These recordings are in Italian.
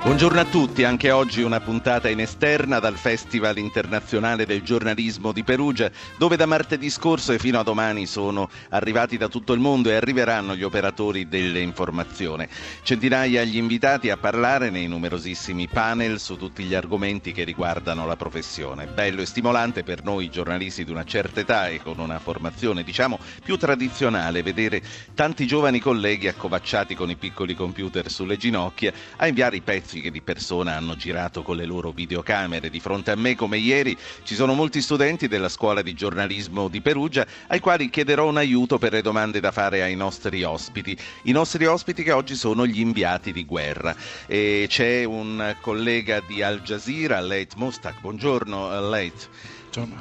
Buongiorno a tutti, anche oggi una puntata in esterna dal Festival internazionale del giornalismo di Perugia, dove da martedì scorso e fino a domani sono arrivati da tutto il mondo e arriveranno gli operatori dell'informazione. Centinaia gli invitati a parlare nei numerosissimi panel su tutti gli argomenti che riguardano la professione. Bello e stimolante per noi giornalisti di una certa età e con una formazione, diciamo, più tradizionale vedere tanti giovani colleghi accovacciati con i piccoli computer sulle ginocchia a inviare i pezzi che di persona hanno girato con le loro videocamere. Di fronte a me, come ieri, ci sono molti studenti della scuola di giornalismo di Perugia ai quali chiederò un aiuto per le domande da fare ai nostri ospiti. I nostri ospiti che oggi sono gli inviati di guerra. E c'è un collega di Al Jazeera, Leit Mustak. Buongiorno, Leit.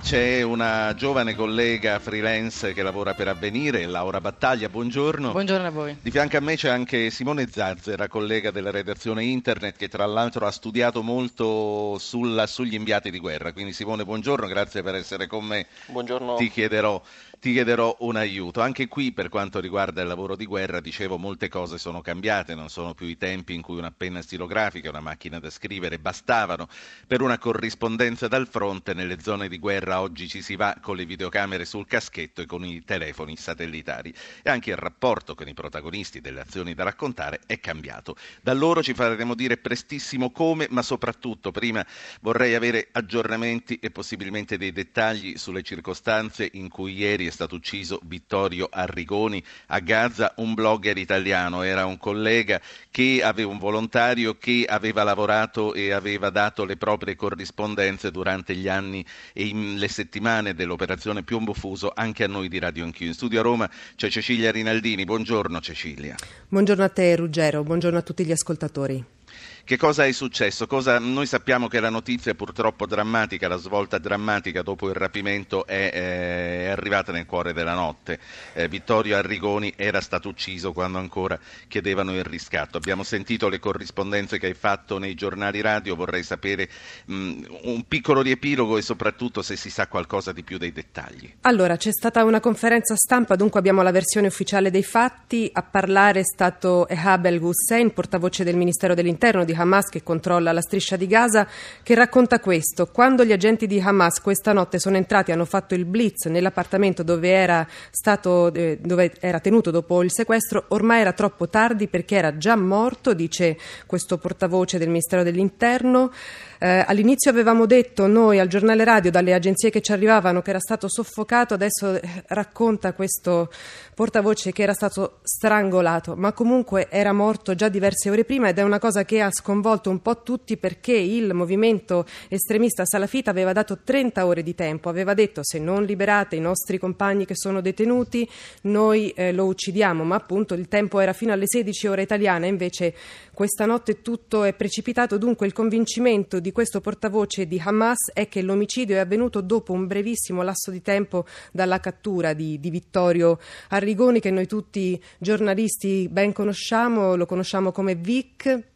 C'è una giovane collega freelance che lavora per Avvenire, Laura Battaglia, buongiorno. Buongiorno a voi. Di fianco a me c'è anche Simone Zazzera, collega della redazione internet, che tra l'altro ha studiato molto sulla, sugli inviati di guerra. Quindi Simone, buongiorno, grazie per essere con me. Buongiorno. Ti chiederò ti chiederò un aiuto. Anche qui, per quanto riguarda il lavoro di guerra, dicevo, molte cose sono cambiate, non sono più i tempi in cui una penna stilografica una macchina da scrivere bastavano per una corrispondenza dal fronte. Nelle zone di guerra oggi ci si va con le videocamere sul caschetto e con i telefoni satellitari. E anche il rapporto con i protagonisti delle azioni da raccontare è cambiato. Da loro ci faremo dire prestissimo come, ma soprattutto prima vorrei avere aggiornamenti e possibilmente dei dettagli sulle circostanze in cui ieri è stato ucciso Vittorio Arrigoni a Gaza, un blogger italiano, era un collega che aveva un volontario che aveva lavorato e aveva dato le proprie corrispondenze durante gli anni e le settimane dell'operazione Piombo Fuso anche a noi di Radio Anch'io. In studio a Roma c'è Cecilia Rinaldini. Buongiorno Cecilia. Buongiorno a te Ruggero, buongiorno a tutti gli ascoltatori. Che cosa è successo? Cosa... Noi sappiamo che la notizia purtroppo drammatica, la svolta drammatica dopo il rapimento è, eh, è arrivata nel cuore della notte. Eh, Vittorio Arrigoni era stato ucciso quando ancora chiedevano il riscatto. Abbiamo sentito le corrispondenze che hai fatto nei giornali radio, vorrei sapere mh, un piccolo riepilogo e soprattutto se si sa qualcosa di più dei dettagli. Allora, c'è stata una conferenza stampa, dunque abbiamo la versione ufficiale dei fatti. A parlare è stato Ehab El Hussein, portavoce del Ministero dell'Interno di Hamas che controlla la striscia di Gaza, che racconta questo. Quando gli agenti di Hamas questa notte sono entrati e hanno fatto il blitz nell'appartamento dove era, stato, eh, dove era tenuto dopo il sequestro, ormai era troppo tardi perché era già morto, dice questo portavoce del Ministero dell'Interno. Eh, all'inizio avevamo detto noi al giornale radio, dalle agenzie che ci arrivavano, che era stato soffocato, adesso eh, racconta questo portavoce che era stato strangolato, ma comunque era morto già diverse ore prima ed è una cosa che ha sconvolto un po' tutti perché il movimento estremista salafita aveva dato 30 ore di tempo, aveva detto se non liberate i nostri compagni che sono detenuti noi eh, lo uccidiamo, ma appunto il tempo era fino alle 16 ore italiane, invece questa notte tutto è precipitato, dunque il convincimento di questo portavoce di Hamas è che l'omicidio è avvenuto dopo un brevissimo lasso di tempo dalla cattura di, di Vittorio Arrigoni, che noi tutti giornalisti ben conosciamo, lo conosciamo come Vic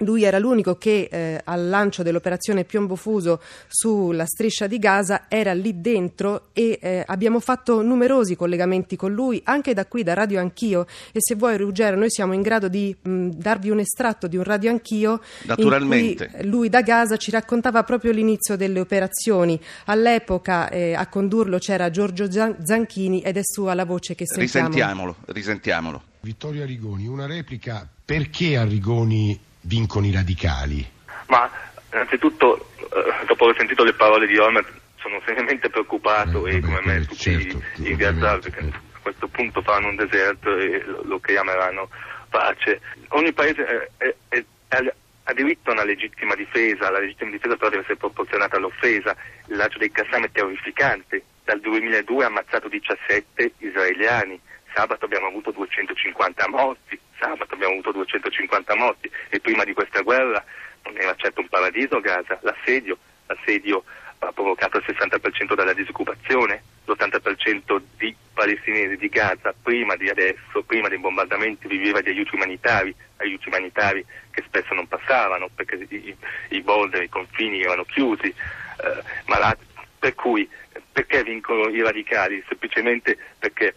lui era l'unico che eh, al lancio dell'operazione Piombo Fuso sulla striscia di Gaza era lì dentro e eh, abbiamo fatto numerosi collegamenti con lui, anche da qui, da Radio Anch'io. E se vuoi, Ruggero, noi siamo in grado di mh, darvi un estratto di un Radio Anch'io. Naturalmente. lui da Gaza ci raccontava proprio l'inizio delle operazioni. All'epoca eh, a condurlo c'era Giorgio Zanchini ed è sua la voce che sentiamo. Risentiamolo, risentiamolo. Vittorio Arrigoni, una replica. Perché Arrigoni vincono i radicali? Ma innanzitutto, eh, dopo aver sentito le parole di Olmer, sono seriamente preoccupato eh, e come me tutti certo, i gazzardi che a questo punto faranno un deserto e lo, lo chiameranno pace. Ogni paese è, è, è, ha diritto a una legittima difesa, la legittima difesa però deve essere proporzionata all'offesa. Il lancio dei Qassam è terrificante, dal 2002 ha ammazzato 17 israeliani, sabato abbiamo avuto 250 morti, sabato abbiamo avuto 250 morti e prima di questa guerra non era certo un paradiso Gaza, l'assedio, l'assedio ha provocato il 60% della disoccupazione, l'80% di palestinesi di Gaza prima di adesso, prima dei bombardamenti viveva di aiuti umanitari, aiuti umanitari che spesso non passavano perché i, i border, i confini erano chiusi, eh, malati, per cui perché vincono i radicali? Semplicemente perché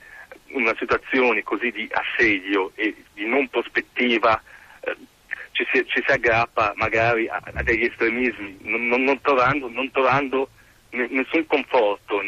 una situazione così di assedio e di non prospettiva eh, ci, si, ci, si, aggrappa magari a, a degli estremismi, non, non, non, trovando, non trovando nessun conforto,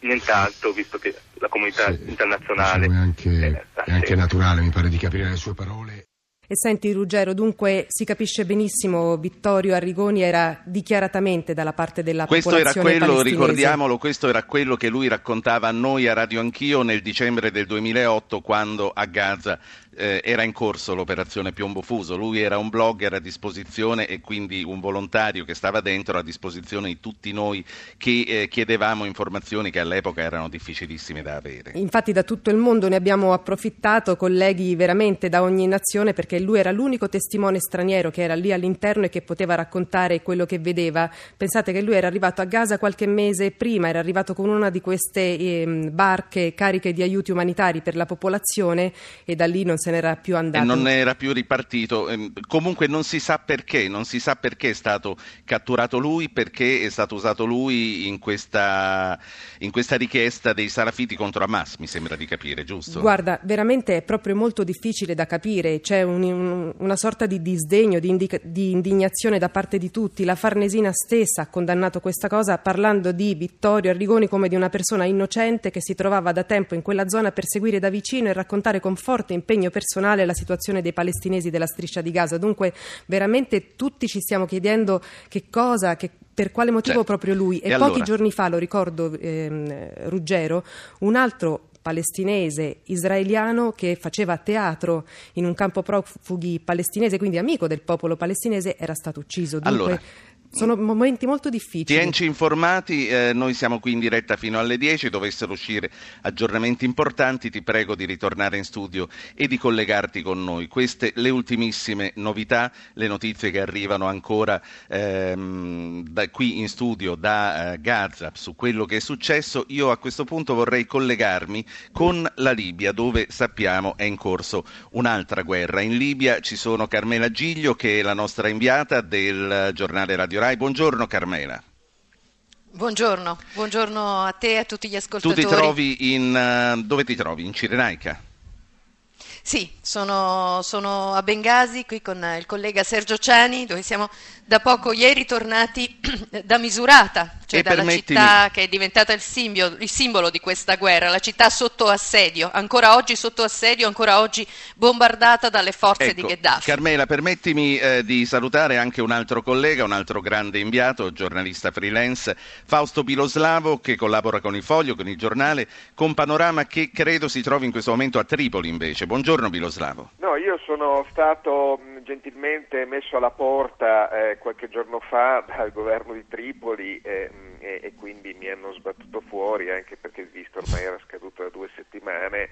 nient'altro, visto che la comunità sì, internazionale diciamo è anche, è, è anche naturale, mi pare di capire le sue parole. E senti Ruggero, dunque si capisce benissimo, Vittorio Arrigoni era dichiaratamente dalla parte della questo popolazione era quello, ricordiamolo, questo era quello che lui raccontava a noi a Radio Anch'io nel dicembre del 2008 quando a Gaza eh, era in corso l'operazione Piombo Fuso, lui era un blogger a disposizione e quindi un volontario che stava dentro a disposizione di tutti noi che eh, chiedevamo informazioni che all'epoca erano difficilissime da avere. Infatti da tutto il mondo ne abbiamo approfittato, colleghi veramente da ogni nazione, perché lui era l'unico testimone straniero che era lì all'interno e che poteva raccontare quello che vedeva. Pensate che lui era arrivato a Gaza qualche mese prima, era arrivato con una di queste eh, barche cariche di aiuti umanitari per la popolazione e da lì non se n'era più andato. Non era più ripartito. Ehm, comunque non si sa perché, non si sa perché è stato catturato lui, perché è stato usato lui in questa, in questa richiesta dei Salafiti contro Hamas, mi sembra di capire, giusto? Guarda, veramente è proprio molto difficile da capire, c'è un, un, una sorta di disdegno, di, indica, di indignazione da parte di tutti. La Farnesina stessa ha condannato questa cosa parlando di Vittorio Arrigoni come di una persona innocente che si trovava da tempo in quella zona per seguire da vicino e raccontare con forte impegno personale la situazione dei palestinesi della striscia di Gaza. Dunque, veramente tutti ci stiamo chiedendo che cosa, che per quale motivo certo. proprio lui. E, e pochi allora? giorni fa, lo ricordo, ehm, Ruggero, un altro palestinese israeliano che faceva teatro in un campo profughi palestinese, quindi amico del popolo palestinese, era stato ucciso. Dunque, allora, sono momenti molto difficili. Tienci informati, eh, noi siamo qui in diretta fino alle 10, dovessero uscire aggiornamenti importanti, ti prego di ritornare in studio e di collegarti con noi. Queste le ultimissime novità, le notizie che arrivano ancora ehm, da, qui in studio da eh, Gaza su quello che è successo. Io a questo punto vorrei collegarmi con la Libia dove sappiamo è in corso un'altra guerra. In Libia ci sono Carmela Giglio che è la nostra inviata del giornale Radio Rai. Buongiorno Carmela. Buongiorno, buongiorno a te e a tutti gli ascoltatori. Tu ti trovi in, uh, dove ti trovi? In Cirenaica? Sì, sono, sono, a Bengasi qui con il collega Sergio Ciani, dove siamo da poco ieri tornati da Misurata, cioè e dalla permettimi... città che è diventata il, simbolo, il simbolo di questa guerra, la città sotto assedio, ancora oggi sotto assedio, ancora oggi bombardata dalle forze ecco, di Gheddafi. Carmela, permettimi eh, di salutare anche un altro collega, un altro grande inviato, giornalista freelance, Fausto Biloslavo, che collabora con il Foglio, con il giornale, con Panorama, che credo si trovi in questo momento a Tripoli invece. Buongiorno Biloslavo. No, io sono stato gentilmente messo alla porta eh, qualche giorno fa dal governo di Tripoli eh, e, e, quindi mi hanno sbattuto fuori anche perché il visto ormai era scaduto da due settimane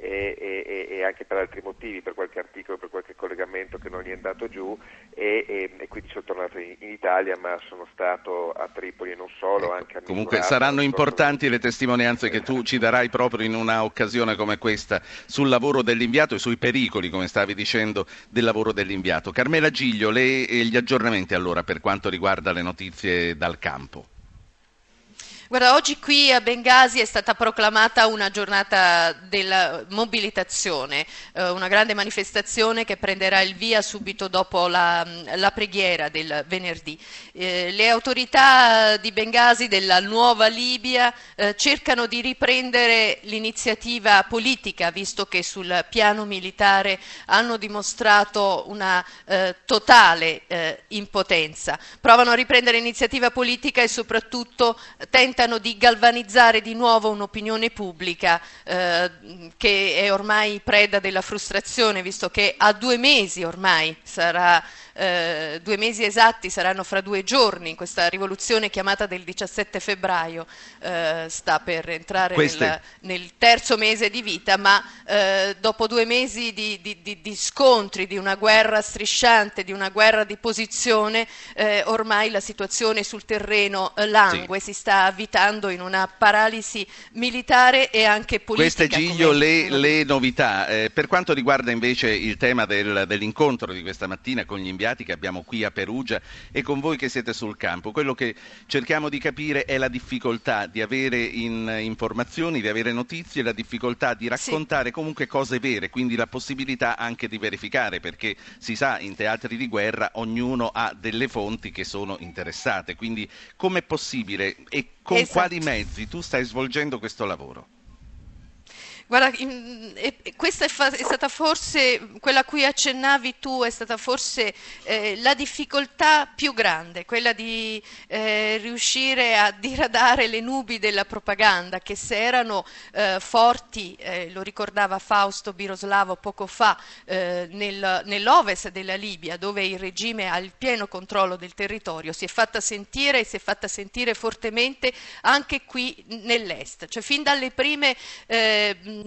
e, e, e, anche per altri motivi, per qualche articolo, per qualche collegamento che non gli è andato giù e, quindi sono tornato in, in, Italia ma sono stato a Tripoli e non solo, ecco, anche a Comunque Misurata, saranno importanti le testimonianze che tu ci darai proprio in un'occasione come questa sul lavoro dell'inviato e sui pericoli, come stavi dicendo, del lavoro dell'inviato. Carmela Giglio, le, gli aggiornamenti allora per quanto riguarda le notizie dal campo. Guarda, oggi qui a Bengasi è stata proclamata una giornata della mobilitazione, eh, una grande manifestazione che prenderà il via subito dopo la, la preghiera del venerdì. Eh, le autorità di Bengasi, della nuova Libia, eh, cercano di riprendere l'iniziativa politica, visto che sul piano militare hanno dimostrato una eh, totale eh, impotenza. Provano a riprendere l'iniziativa politica e soprattutto tentano tentano di galvanizzare di nuovo un'opinione pubblica eh, che è ormai preda della frustrazione, visto che a due mesi ormai sarà eh, due mesi esatti saranno fra due giorni, questa rivoluzione chiamata del 17 febbraio eh, sta per entrare nel, nel, terzo mese di vita, ma eh, dopo due mesi di, di, di, di, scontri, di una guerra strisciante, di una guerra di posizione, eh, ormai la situazione sul terreno eh, langue, sì. si sta avvicinando abitando in una paralisi militare e anche politica. Queste Giglio le, le, novità. Eh, per quanto riguarda invece il tema del, dell'incontro di questa mattina con gli inviati che abbiamo qui a Perugia e con voi che siete sul campo, quello che cerchiamo di capire è la difficoltà di avere in, informazioni, di avere notizie, la difficoltà di raccontare sì. comunque cose vere, quindi la possibilità anche di verificare, perché si sa in teatri di guerra ognuno ha delle fonti che sono interessate, quindi com'è possibile e con esatto. quali mezzi tu stai svolgendo questo lavoro? Guarda, questa è, è, stata forse, quella a cui accennavi tu, è stata forse eh, la difficoltà più grande, quella di eh, riuscire a diradare le nubi della propaganda, che se erano eh, forti, eh, lo ricordava Fausto Biroslavo poco fa, eh, nel, nell'ovest della Libia, dove il regime ha il pieno controllo del territorio, si è fatta sentire e si è fatta sentire fortemente anche qui nell'est. Cioè, fin dalle prime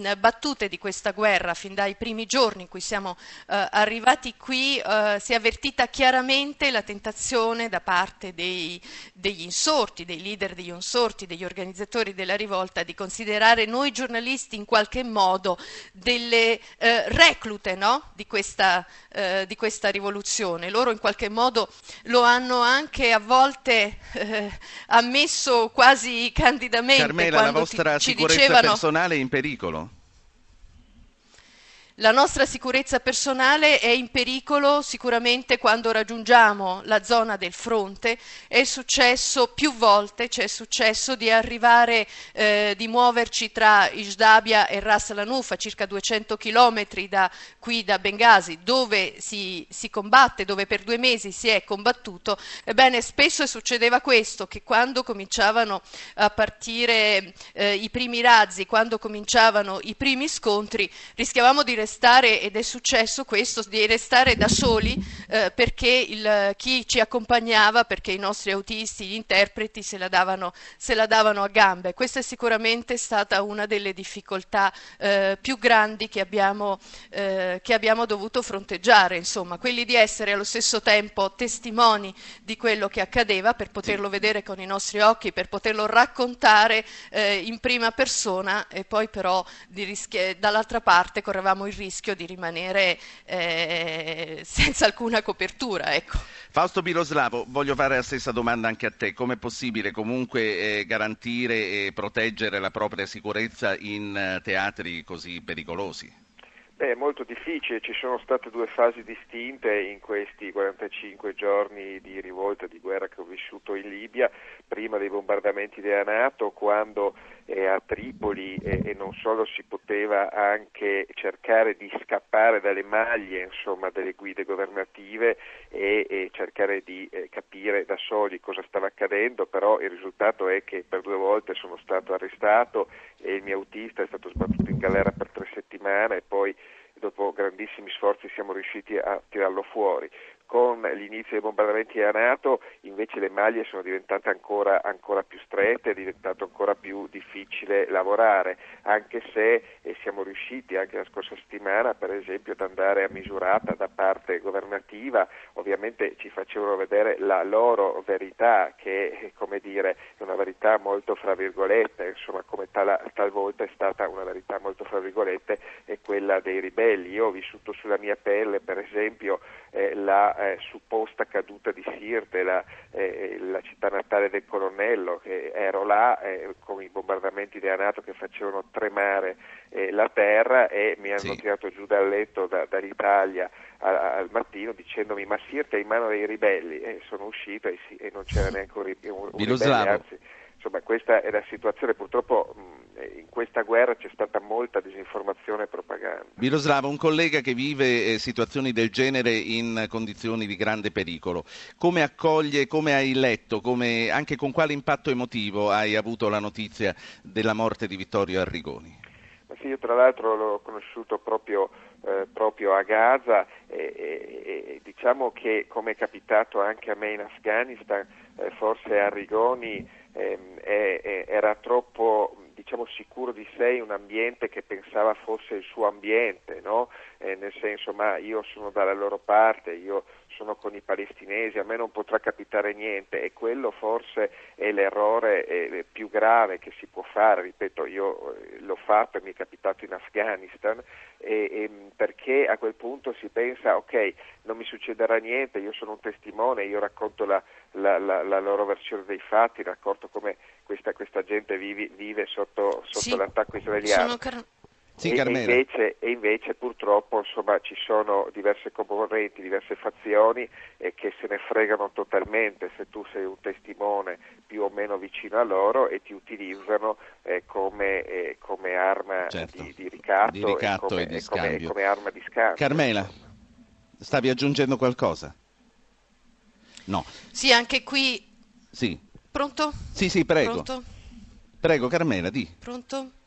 eh, battute di questa guerra, fin dai primi giorni in cui siamo eh, arrivati qui, eh, si è avvertita chiaramente la tentazione da parte dei, degli insorti, dei leader degli insorti, degli organizzatori della rivolta, di considerare noi giornalisti in qualche modo delle eh, reclute no? di, questa, eh, di, questa, rivoluzione. Loro in qualche modo lo hanno anche a volte eh, ammesso quasi candidamente. Carmela, la vostra ti, sicurezza dicevano, personale è in pericolo? La nostra sicurezza personale è in pericolo sicuramente quando raggiungiamo la zona del fronte. È successo più volte, ci è successo di arrivare, eh, di muoverci tra Ishdabia e Ras Lanuf, a circa 200 chilometri da qui da Bengasi, dove si, si, combatte, dove per due mesi si è combattuto. Ebbene, spesso succedeva questo, che quando cominciavano a partire eh, i primi razzi, quando cominciavano i primi scontri, rischiavamo di restare, ed è successo questo, di restare da soli eh, perché il, chi ci accompagnava, perché i nostri autisti, gli interpreti se la davano, se la davano a gambe. Questa è sicuramente stata una delle difficoltà eh, più grandi che abbiamo, eh, che abbiamo dovuto fronteggiare, insomma, quelli di essere allo stesso tempo testimoni di quello che accadeva per poterlo vedere con i nostri occhi, per poterlo raccontare eh, in prima persona e poi però dall'altra parte correvamo il rischio di rimanere eh, senza alcuna copertura. Ecco. Fausto Biroslavo, voglio fare la stessa domanda anche a te. Come è possibile comunque eh, garantire e proteggere la propria sicurezza in eh, teatri così pericolosi? Beh, è molto difficile, ci sono state due fasi distinte in questi 45 giorni di rivolta, di guerra che ho vissuto in Libia, prima dei bombardamenti della Nato, quando eh, a Tripoli eh, e non solo si poteva anche cercare di scappare dalle maglie insomma, delle guide governative e, e cercare di eh, capire da soli cosa stava accadendo, però il risultato è che per due volte sono stato arrestato e il mio autista è stato sbattuto in galera per tre settimane e poi dopo grandissimi sforzi siamo riusciti a tirarlo fuori con l'inizio dei bombardamenti della Nato invece le maglie sono diventate ancora, ancora, più strette, è diventato ancora più difficile lavorare, anche se eh, siamo riusciti anche la scorsa settimana per esempio ad andare a misurata da parte governativa, ovviamente ci facevano vedere la loro verità che eh, come dire, è una verità molto fra virgolette, insomma come tal, talvolta è stata una verità molto fra virgolette, è quella dei ribelli. Io ho vissuto sulla mia pelle per esempio eh, la eh, supposta caduta di Sirte, la, eh, la, città natale del colonnello, che ero là eh, con i bombardamenti della Nato che facevano tremare eh, la terra e mi hanno sì. tirato giù dal letto da, dall'Italia a, al mattino dicendomi ma Sirte è in mano dei ribelli e sono uscito e, sì, e non c'era neanche un, un, un ribelle, anzi insomma questa è la situazione, purtroppo in questa guerra c'è stata molta disinformazione e propaganda. Miroslava, un collega che vive eh, situazioni del genere in condizioni di grande pericolo, come accoglie, come hai letto, come, anche con quale impatto emotivo hai avuto la notizia della morte di Vittorio Arrigoni? Ma sì, io tra l'altro l'ho conosciuto proprio, eh, proprio a Gaza e, e, e, diciamo che come è capitato anche a me in Afghanistan, eh, forse Arrigoni ehm, era troppo diciamo sicuro di sé in un ambiente che pensava fosse il suo ambiente, no? eh, nel senso ma io sono dalla loro parte, io sono con i palestinesi, a me non potrà capitare niente e quello forse è l'errore eh, più grave che si può fare, ripeto io eh, l'ho fatto e mi è capitato in Afghanistan e, e, perché a quel punto si pensa ok non mi succederà niente, io sono un testimone, io racconto la, la, la, la loro versione dei fatti, racconto come questa, questa gente vive, vive sotto, sotto sì, l'attacco israeliano. Sì, e, e, invece, e, invece, purtroppo insomma, ci sono diverse componenti, diverse fazioni eh, che se ne fregano totalmente se tu sei un testimone più o meno vicino a loro e ti utilizzano eh, come, eh, come, arma certo. di, di, ricatto, di ricatto e, come, e di come, come, arma di scambio. Carmela, stavi aggiungendo qualcosa? No. Sì, anche qui. Sì. Pronto? Sì, sì, prego. Pronto? Prego, Carmela, di. Pronto?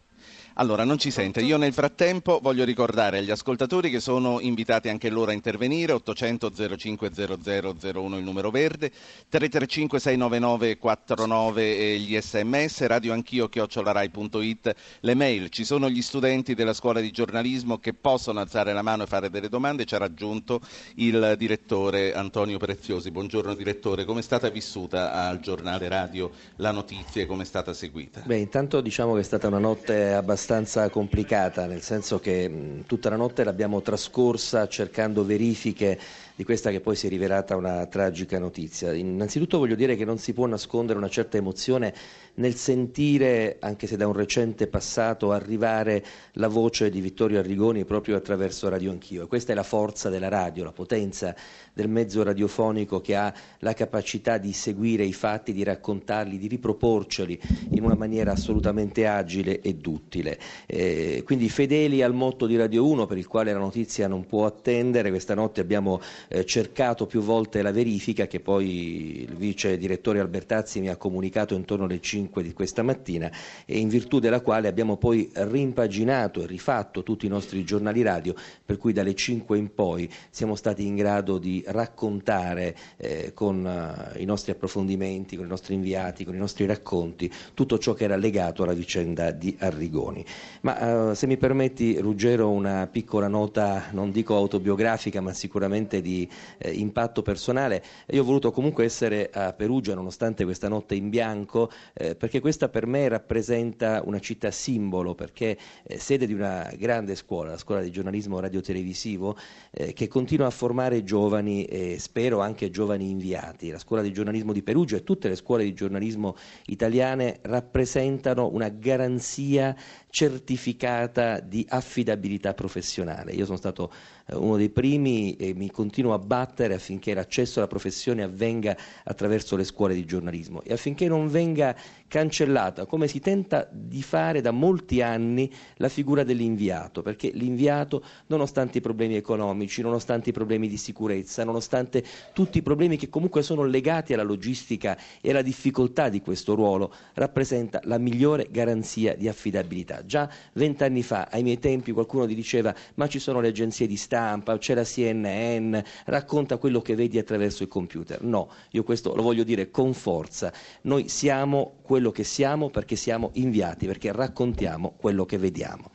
Allora, non ci sente. Io nel frattempo voglio ricordare agli ascoltatori che sono invitati anche loro a intervenire, 800 0500 01 il numero verde, 335 699 49 gli sms, radio anch'io chiocciolarai.it, le mail. Ci sono gli studenti della scuola di giornalismo che possono alzare la mano e fare delle domande. Ci ha raggiunto il direttore Antonio Preziosi. Buongiorno direttore, come è stata vissuta al giornale radio la notizia e come è stata seguita? Beh, intanto diciamo che è stata una notte abbastanza abbastanza complicata, nel senso che mh, tutta la notte l'abbiamo trascorsa cercando verifiche di questa che poi si è rivelata una tragica notizia. Innanzitutto voglio dire che non si può nascondere una certa emozione nel sentire, anche se da un recente passato, arrivare la voce di Vittorio Arrigoni proprio attraverso Radio Anch'io. E questa è la forza della radio, la potenza del mezzo radiofonico che ha la capacità di seguire i fatti, di raccontarli, di riproporceli in una maniera assolutamente agile e duttile. Eh, quindi fedeli al motto di Radio 1 per il quale la notizia non può attendere, questa notte abbiamo eh, cercato più volte la verifica che poi il vice direttore Albertazzi mi ha comunicato intorno alle 5 di questa mattina e in virtù della quale abbiamo poi rimpaginato e rifatto tutti i nostri giornali radio per cui dalle 5 in poi siamo stati in grado di raccontare eh, con uh, i nostri approfondimenti, con i nostri inviati, con i nostri racconti tutto ciò che era legato alla vicenda di Arrigoni. Ma uh, se mi permetti Ruggero una piccola nota non dico autobiografica ma sicuramente di eh, impatto personale. Io ho voluto comunque essere a Perugia nonostante questa notte in bianco eh, perché questa per me rappresenta una città simbolo perché eh, sede di una grande scuola, la scuola di giornalismo radiotelevisivo eh, che continua a formare giovani e spero anche giovani inviati. La scuola di giornalismo di Perugia e tutte le scuole di giornalismo italiane rappresentano una garanzia certificata di affidabilità professionale. Io sono stato eh, uno dei primi e mi continuo a battere affinché l'accesso alla professione avvenga attraverso le scuole di giornalismo e affinché non venga cancellata, come si tenta di fare da molti anni, la figura dell'inviato, perché l'inviato, nonostante i problemi economici, nonostante i problemi di sicurezza, nonostante tutti i problemi che comunque sono legati alla logistica e alla difficoltà di questo ruolo, rappresenta la migliore garanzia di affidabilità. Già vent'anni fa, ai miei tempi, qualcuno ti diceva ma ci sono le agenzie di stampa, c'è la CNN, racconta quello che vedi attraverso il computer. No, io questo lo voglio dire con forza. Noi siamo quello che siamo perché siamo inviati, perché raccontiamo quello che vediamo.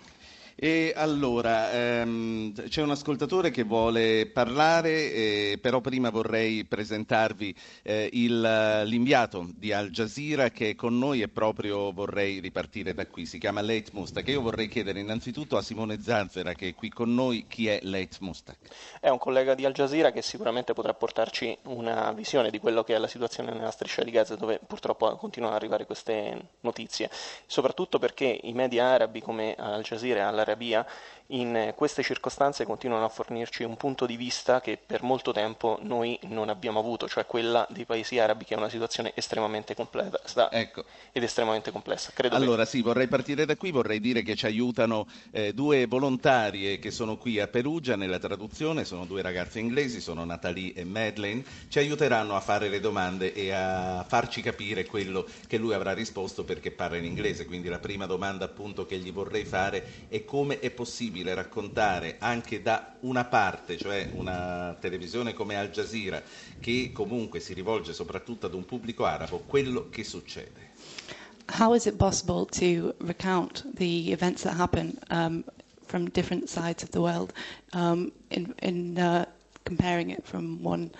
E allora, ehm, c'è un ascoltatore che vuole parlare, eh, però prima vorrei presentarvi eh, il, l'inviato di Al Jazeera che è con noi e proprio vorrei ripartire da qui. Si chiama Leit Mustak. Io vorrei chiedere innanzitutto a Simone Zanzera che è qui con noi chi è Leit Mustak. È un collega di Al Jazeera che sicuramente potrà portarci una visione di quello che è la situazione nella striscia di Gaza dove purtroppo continuano ad arrivare queste notizie, soprattutto perché i media arabi come Al Jazeera e Al Arabia in queste circostanze continuano a fornirci un punto di vista che per molto tempo noi non abbiamo avuto, cioè quella dei paesi arabi che è una situazione estremamente complessa ecco. ed estremamente complessa. Credo allora che... sì, vorrei partire da qui, vorrei dire che ci aiutano eh, due volontarie che sono qui a Perugia nella traduzione, sono due ragazze inglesi, sono Natalie e Madeleine, ci aiuteranno a fare le domande e a farci capire quello che lui avrà risposto perché parla in inglese, quindi la prima domanda appunto che gli vorrei fare è come è possibile possibile raccontare anche da una parte, cioè una televisione come Al Jazeera, che comunque si rivolge soprattutto ad un pubblico arabo, quello che succede? how is it possible to recount the events that happen um, from different sides of the world um, in, in uh, comparing it from one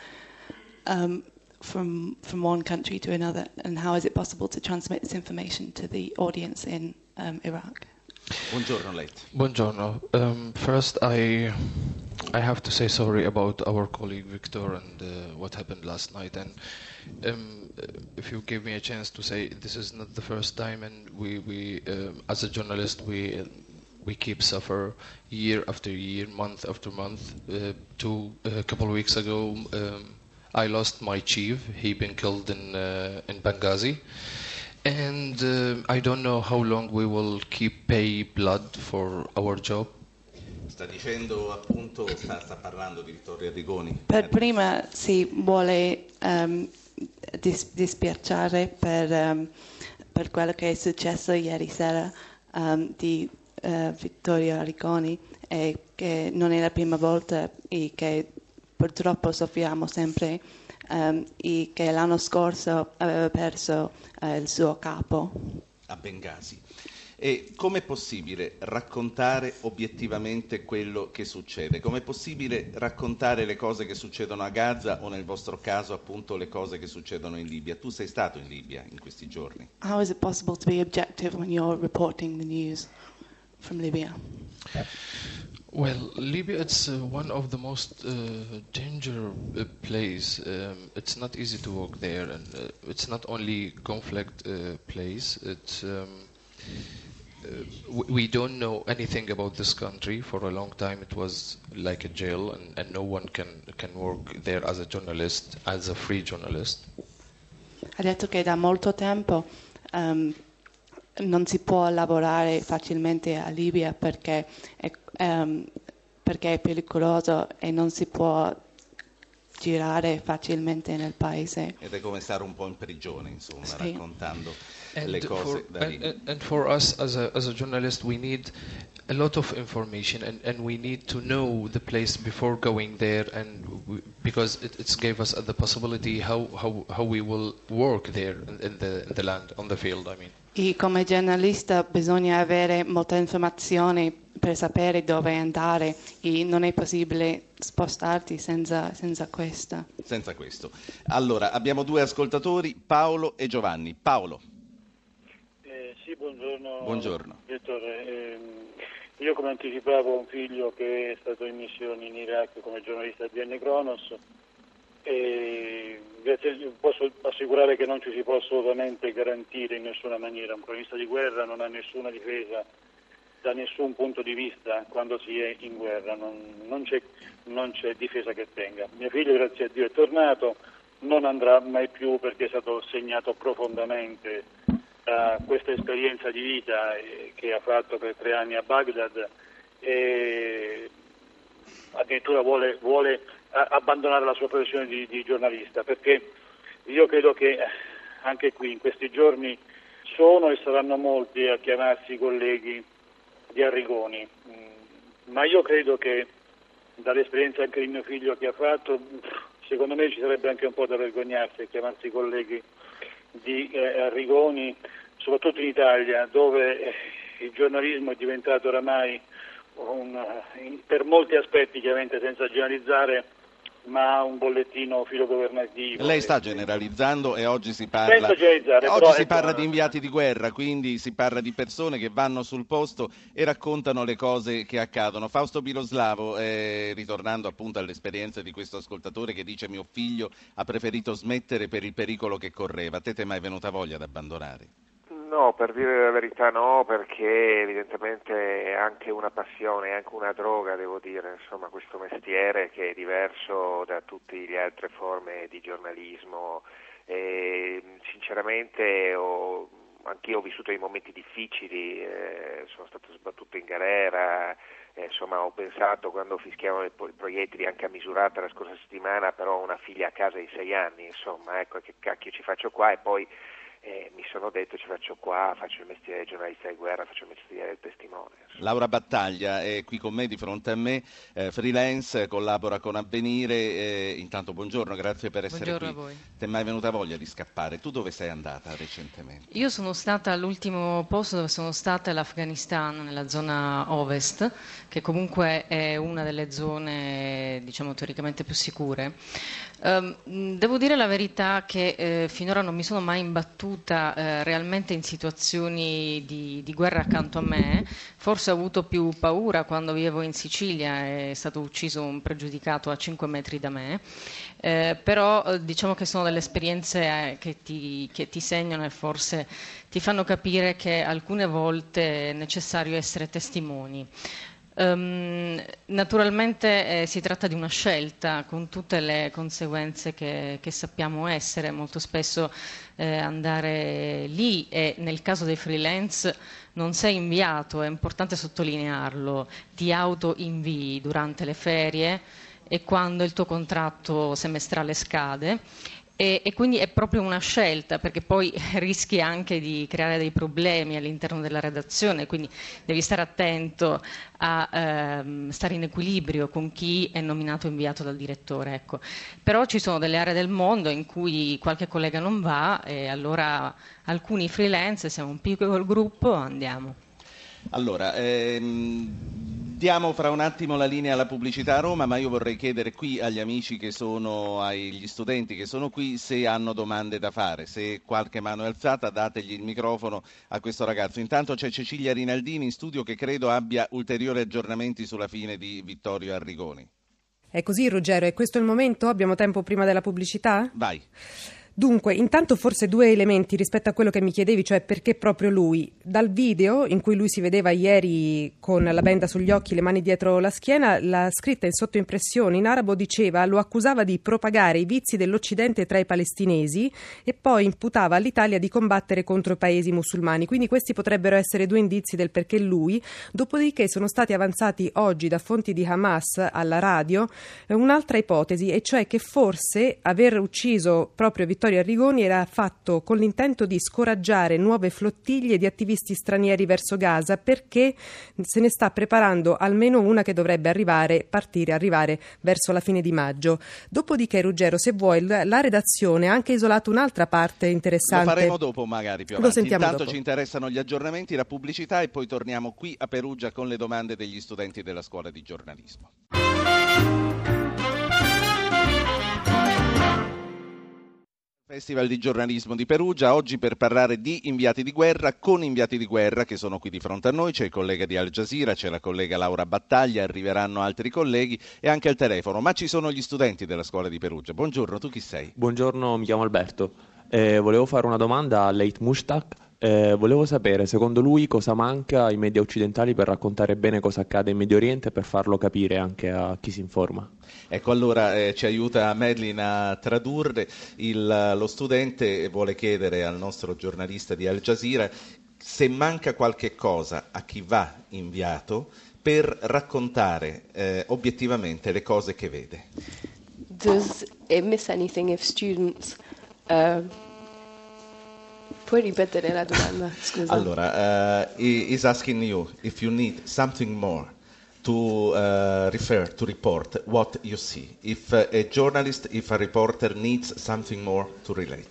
um, from from one country to another, and how is it possible to transmit this information to the audience in um, Iraq? Buongiorno, Let. Buongiorno. Um, first, I I have to say sorry about our colleague Victor and uh, what happened last night. And um, if you give me a chance to say, this is not the first time, and we we uh, as a journalist we. we keep suffer year after year, month after month. Uh, two a couple of weeks ago, um, I lost my chief. He been killed in uh, in Benghazi, and uh, I don't know how long we will keep pay blood for our job. Sta dicendo appunto, sta, sta parlando di Vittorio Arrigoni. Per prima si vuole um, dis- dispiacere per, um, per, quello che è successo ieri sera um, di uh, Vittorio Arrigoni e che non è la prima volta e che purtroppo soffriamo sempre e che l'anno scorso aveva perso uh, il suo capo. A Benghazi. E com'è possibile raccontare obiettivamente quello che succede? Com'è possibile raccontare le cose che succedono a Gaza o nel vostro caso appunto le cose che succedono in Libia? Tu sei stato in Libia in questi giorni. How is it possible to be objective when you're reporting the news from Libya? Well, Libya it's uh, one of the most uh, dangerous uh. Um, it's not easy to work there, and uh, it's not only conflict uh, place. It's um, uh, we don't know anything about this country for a long time. It was like a jail, and, and no one can can work there as a journalist, as a free journalist. Ha detto che da molto tempo um, non si può lavorare facilmente a Libia perché è, um, perché è pericoloso e non si può girare facilmente nel paese. Ed è come stare un po' in prigione, insomma, Sì. raccontando And le cose for, da lì. and, and- for us as a, as a journalist, we need a lot of information, and, and we need to know the place before going there, and we, because it it's gave us the possibility how, how, how we will work there in, the in the land on the field. I mean. E come giornalista bisogna avere molta informazione per sapere dove andare e non è possibile spostarti senza, senza questa. Senza questo. Allora, abbiamo due ascoltatori, Paolo e Giovanni. Paolo, Eh, sì, buongiorno. Buongiorno. Direttore. Ehm, io come anticipavo ho un figlio che è stato in missione in Iraq come giornalista di N. Kronos e posso assicurare che non ci si può assolutamente garantire in nessuna maniera. Un cronista di guerra non ha nessuna difesa da nessun punto di vista quando si è in guerra, non, non c'è, non c'è difesa che tenga. Mio figlio, grazie a Dio, è tornato, non andrà mai più perché è stato segnato profondamente da questa esperienza di vita eh, che ha fatto per tre anni a Baghdad e addirittura vuole, vuole a- abbandonare la sua professione di, di giornalista perché io credo che anche qui in questi giorni sono e saranno molti a chiamarsi colleghi di Arrigoni, Mm, ma io credo che dall'esperienza anche di mio figlio che ha fatto, secondo me ci sarebbe anche un po' da vergognarsi a chiamarsi colleghi di eh, Arrigoni, soprattutto in Italia, dove eh, il giornalismo è diventato oramai un, eh, per molti aspetti, chiaramente senza generalizzare, ma un bollettino filogovernativo. lei sta generalizzando e oggi si parla, oggi si parla di inviati di guerra, quindi si parla di persone che vanno sul posto e raccontano le cose che accadono. Fausto Biloslavo, eh, ritornando appunto all'esperienza di questo ascoltatore che dice mio figlio ha preferito smettere per il pericolo che correva, a te ti è mai venuta voglia di abbandonare? No, per dire la verità no, perché evidentemente è anche una passione, è anche una droga, devo dire, insomma, questo mestiere che è diverso da tutte le altre forme di giornalismo. E, sinceramente ho, anch'io ho vissuto dei momenti difficili, eh, sono stato sbattuto in galera, eh, insomma ho pensato quando fischiavano i proiettili anche a misurata la scorsa settimana, però ho una figlia a casa di sei anni, insomma, ecco che cacchio ci faccio qua e poi eh, mi sono detto ci faccio qua, faccio il mestiere di giornalista di guerra, faccio il mestiere del testimone. Laura Battaglia è qui con me, di fronte a me, eh, freelance, collabora con Avvenire. Eh, intanto buongiorno, grazie per essere buongiorno qui. a voi. Ti è mai venuta voglia di scappare? Tu dove sei andata recentemente? Io sono stata all'ultimo posto dove sono stata è l'Afghanistan, nella zona ovest, che comunque è una delle zone, diciamo, teoricamente più sicure. Ehm, devo dire la verità che eh, finora non mi sono mai imbattuta eh, realmente in situazioni di, di guerra accanto a me. Forse ho avuto più paura quando vivevo in Sicilia, è stato ucciso un pregiudicato a 5 metri da me. Eh, però eh, diciamo che sono delle esperienze eh, che ti, che ti segnano e forse ti fanno capire che alcune volte è necessario essere testimoni. Um, naturalmente eh, si tratta di una scelta con tutte le conseguenze che, che sappiamo essere, molto spesso eh, andare lì e nel caso dei freelance non sei inviato, è importante sottolinearlo, ti auto-invii durante le ferie e quando il tuo contratto semestrale scade e, e, quindi è proprio una scelta perché poi rischi anche di creare dei problemi all'interno della redazione, quindi devi stare attento a ehm, stare in equilibrio con chi è nominato inviato dal direttore. Ecco. Però ci sono delle aree del mondo in cui qualche collega non va e allora alcuni freelance, siamo un piccolo gruppo, andiamo. Allora, ehm, diamo fra un attimo la linea alla pubblicità a Roma, ma io vorrei chiedere qui agli amici che sono, agli studenti che sono qui, se hanno domande da fare. Se qualche mano è alzata, dategli il microfono a questo ragazzo. Intanto c'è Cecilia Rinaldini in studio che credo abbia ulteriori aggiornamenti sulla fine di Vittorio Arrigoni. È così, Ruggero, è questo il momento? Abbiamo tempo prima della pubblicità? Vai. Dunque, intanto forse due elementi rispetto a quello che mi chiedevi, cioè perché proprio lui. Dal video in cui lui si vedeva ieri con la benda sugli occhi, le mani dietro la schiena, la scritta in sottoimpressione in arabo diceva lo accusava di propagare i vizi dell'Occidente tra i palestinesi e poi imputava all'Italia di combattere contro i paesi musulmani. Quindi questi potrebbero essere due indizi del perché lui. Dopodiché sono stati avanzati oggi da fonti di Hamas alla radio un'altra ipotesi, e cioè che forse aver ucciso proprio Vittorio Vittorio Arrigoni era fatto con l'intento di scoraggiare nuove flottiglie di attivisti stranieri verso Gaza perché se ne sta preparando almeno una che dovrebbe arrivare, partire, arrivare verso la fine di maggio. Dopodiché, Ruggero, se vuoi, la redazione ha anche isolato un'altra parte interessante. Lo faremo dopo magari più Lo avanti. sentiamo Intanto dopo. ci interessano gli aggiornamenti, la pubblicità e poi torniamo qui a Perugia con le domande degli studenti della scuola di giornalismo. Festival di giornalismo di Perugia, oggi per parlare di inviati di guerra con inviati di guerra che sono qui di fronte a noi, c'è il collega di Al Jazeera, c'è la collega Laura Battaglia, arriveranno altri colleghi e anche al telefono, ma ci sono gli studenti della scuola di Perugia. Buongiorno, tu chi sei? Buongiorno, mi chiamo Alberto. Eh, volevo fare una domanda a Leit Mushtaq. Eh, volevo sapere, secondo lui, cosa manca ai media occidentali per raccontare bene cosa accade in Medio Oriente e per farlo capire anche a chi si informa. Ecco, allora eh, ci aiuta Merlin a tradurre. Il, lo studente vuole chiedere al nostro giornalista di Al Jazeera se manca qualche cosa a chi va inviato per raccontare eh, obiettivamente le cose che vede. Does it miss anything if students... Uh, puoi ripetere la domanda? Scusa. Allora, uh, he is asking you if you need something more to uh, refer, to report what you see. If uh, a journalist, if a reporter needs something more to relate.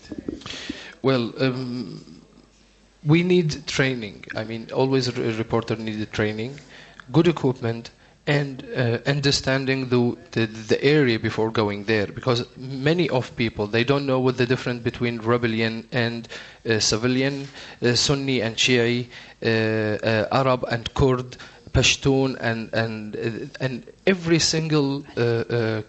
Well, um, we need training. I mean, always a reporter needs training, good equipment, and uh, understanding the, the the area before going there. Because many of people they don't know what the difference between rebellion and uh, civilian, uh, Sunni and Shia, uh, uh, Arab and Kurd. Pashtun and and uh, and every single